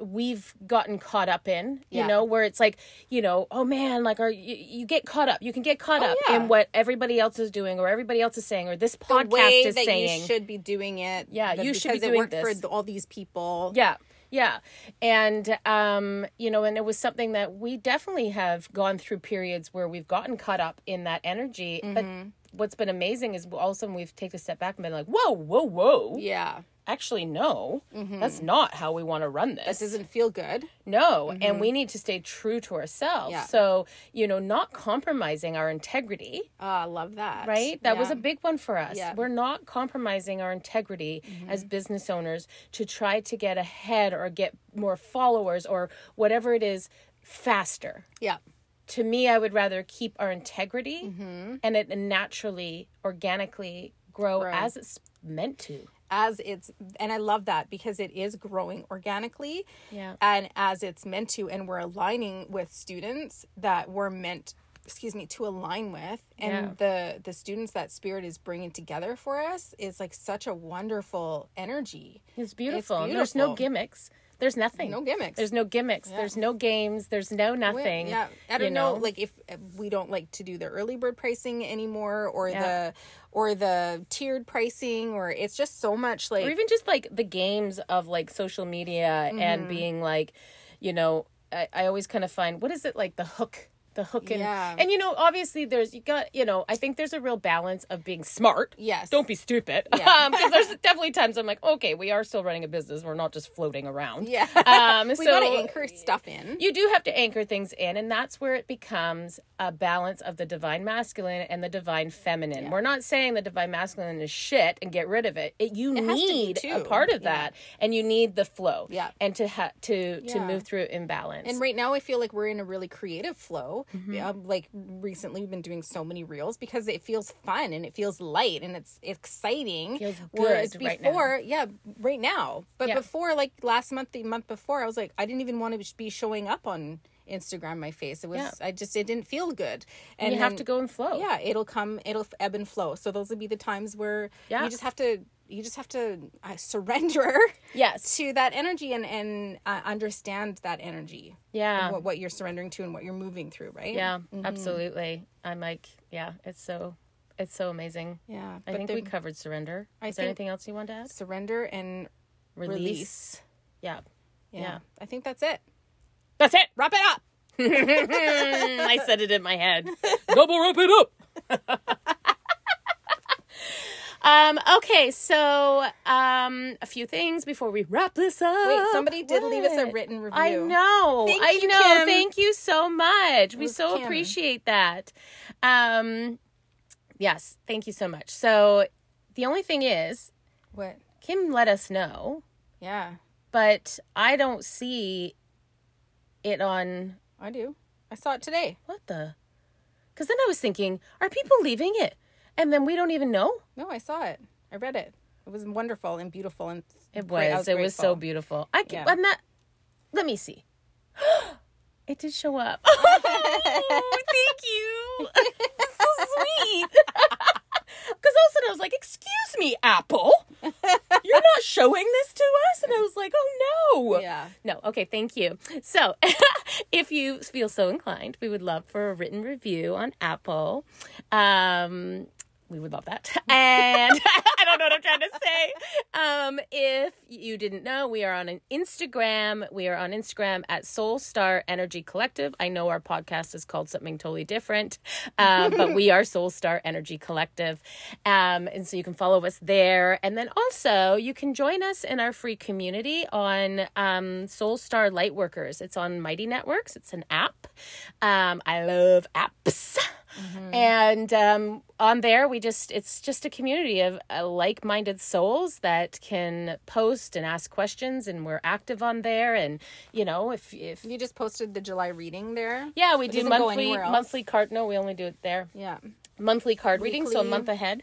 B: we've gotten caught up in you
A: Yeah.
B: know where it's like you know oh man like are you, you get caught up you can get caught up
A: yeah.
B: in what everybody else is doing or everybody else is saying or this
A: the
B: podcast
A: way
B: is
A: that
B: saying
A: you should be doing it
B: Yeah,
A: the-
B: you should be doing
A: it worked
B: this.
A: for all these people
B: Yeah. Yeah. And um, you know, and it was something that we definitely have gone through periods where we've gotten caught up in that energy. But what's been amazing is all of a sudden we've taken a step back and been like, whoa, whoa, whoa.
A: yeah
B: Actually, no. Mm-hmm. That's not how we want to run this.
A: that doesn't feel good
B: no. And mm-hmm. we need to stay true to ourselves.
A: Yeah.
B: So, you know, not compromising our integrity
A: oh i love that
B: right? That was a big one for us.
A: Yeah.
B: We're not compromising our integrity mm-hmm. as business owners to try to get ahead or get more followers or whatever it is faster.
A: yeah
B: To me, I would rather keep our integrity
A: Mm-hmm.
B: and it naturally, organically grow,
A: Grow.
B: as it's meant to.
A: As it's and I love that because it is growing organically
B: Yeah.
A: and as it's meant to and we're aligning with students that we're meant excuse me to align with and
B: Yeah.
A: the the students that spirit is bringing together for us is like such a wonderful energy
B: It's beautiful. There's no gimmicks. There's nothing.
A: no gimmicks
B: There's no gimmicks. There's no games. There's no nothing.
A: yeah i don't
B: you
A: know, like if we don't like to do the early bird pricing anymore or
B: Yeah.
A: the or the tiered pricing or it's just so much like
B: or even just like the games of like social media
A: Mm-hmm.
B: and being like, you know, I, I always kind of find what is it like the hook, the hook and
A: Yeah.
B: and you know obviously there's you got you know I think there's a real balance of being smart.
A: Yes.
B: Don't be stupid.
A: Yeah.
B: um, there's definitely times I'm like, okay, we are still running a business. We're not just floating around.
A: yeah
B: Um,
A: we
B: so
A: gotta anchor stuff in
B: you do have to anchor things in and that's where it becomes a balance of the divine masculine and the divine feminine we're not saying the divine masculine is shit and get rid of it, it you
A: be
B: need a part of
A: Yeah.
B: that and you need the flow
A: Yeah.
B: and to ha- to to move through imbalance.
A: And right now, I feel like we're in a really creative flow.
B: Mm-hmm.
A: Um, like recently, we've been doing so many reels because it feels fun and it feels light and it's exciting.
B: Feels
A: Whereas
B: good right now.
A: before, yeah, right now. But
B: Yeah.
A: before, like last month, the month before, I was like, I didn't even want to be showing up on Instagram. My face, it was,
B: Yeah.
A: I just, it didn't feel good.
B: and you have to go and flow
A: Yeah, it'll come. It'll ebb and flow. So those would be the times where
B: Yeah.
A: you just have to. You just have to uh, surrender
B: yes
A: to that energy and and uh, understand that energy
B: yeah
A: what, what you're surrendering to and what you're moving through right
B: yeah absolutely i'm like yeah it's so it's so amazing
A: yeah
B: i think
A: the
B: we covered surrender
A: I
B: is there anything else you want to add
A: surrender and
B: release,
A: release,
B: yeah
A: Yeah.
B: Yeah.
A: i think that's it
B: that's it
A: wrap it up
B: I said it in my head. Double wrap it up. um, okay, so um a few things before we wrap this up.
A: wait somebody did leave us a written review
B: I know.
A: Thank
B: I
A: you,
B: know.
A: Kim.
B: Thank you so much. We so
A: Kim.
B: appreciate that. Um yes, thank you so much. So the only thing is
A: what
B: Kim let us know,
A: yeah
B: but I don't see it on
A: i do i saw it today
B: What the? Because then I was thinking, are people leaving it? And then we don't even know?
A: no i saw it i read it it was wonderful and beautiful and
B: It
A: great.
B: Was. It was so beautiful. I can,
A: Yeah.
B: I'm not. Let me see. it did show up. Oh, thank you. So sweet. Because all of a sudden I was like, "Excuse me, Apple, you're not showing this to us," and I was like, "Oh no."
A: yeah
B: No, okay, thank you. So, if you feel so inclined, we would love for a written review on Apple. Um, we would love that. And I don't know what I'm trying to say. Um, if you didn't know, we are on an Instagram. We are on Instagram at Soul Star Energy Collective. I know our podcast is called something totally different, um, but we are Soul Star Energy Collective. Um, and so you can follow us there. And then also you can join us in our free community on um, Soul Star Lightworkers. It's on Mighty Networks. It's an app. Um, I love apps. And um, on there, we just, it's just a community of uh, like minded souls that can post and ask questions, and we're active on there. And, you know, if, if,
A: you just posted the july reading there
B: yeah, we
A: It
B: do monthly, monthly card. No, we only do it there.
A: yeah
B: Monthly card reading, so a month ahead.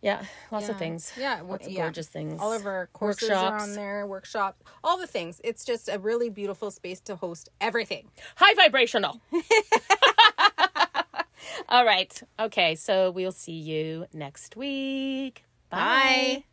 B: Yeah, lots of things.
A: Yeah,
B: lots of
A: yeah.
B: gorgeous things.
A: All of our courses are
B: Workshops.
A: on there, workshop, all the things. It's just a really beautiful space to host everything.
B: high vibrational. All right. Okay. So we'll see you next week. Bye.
A: Bye.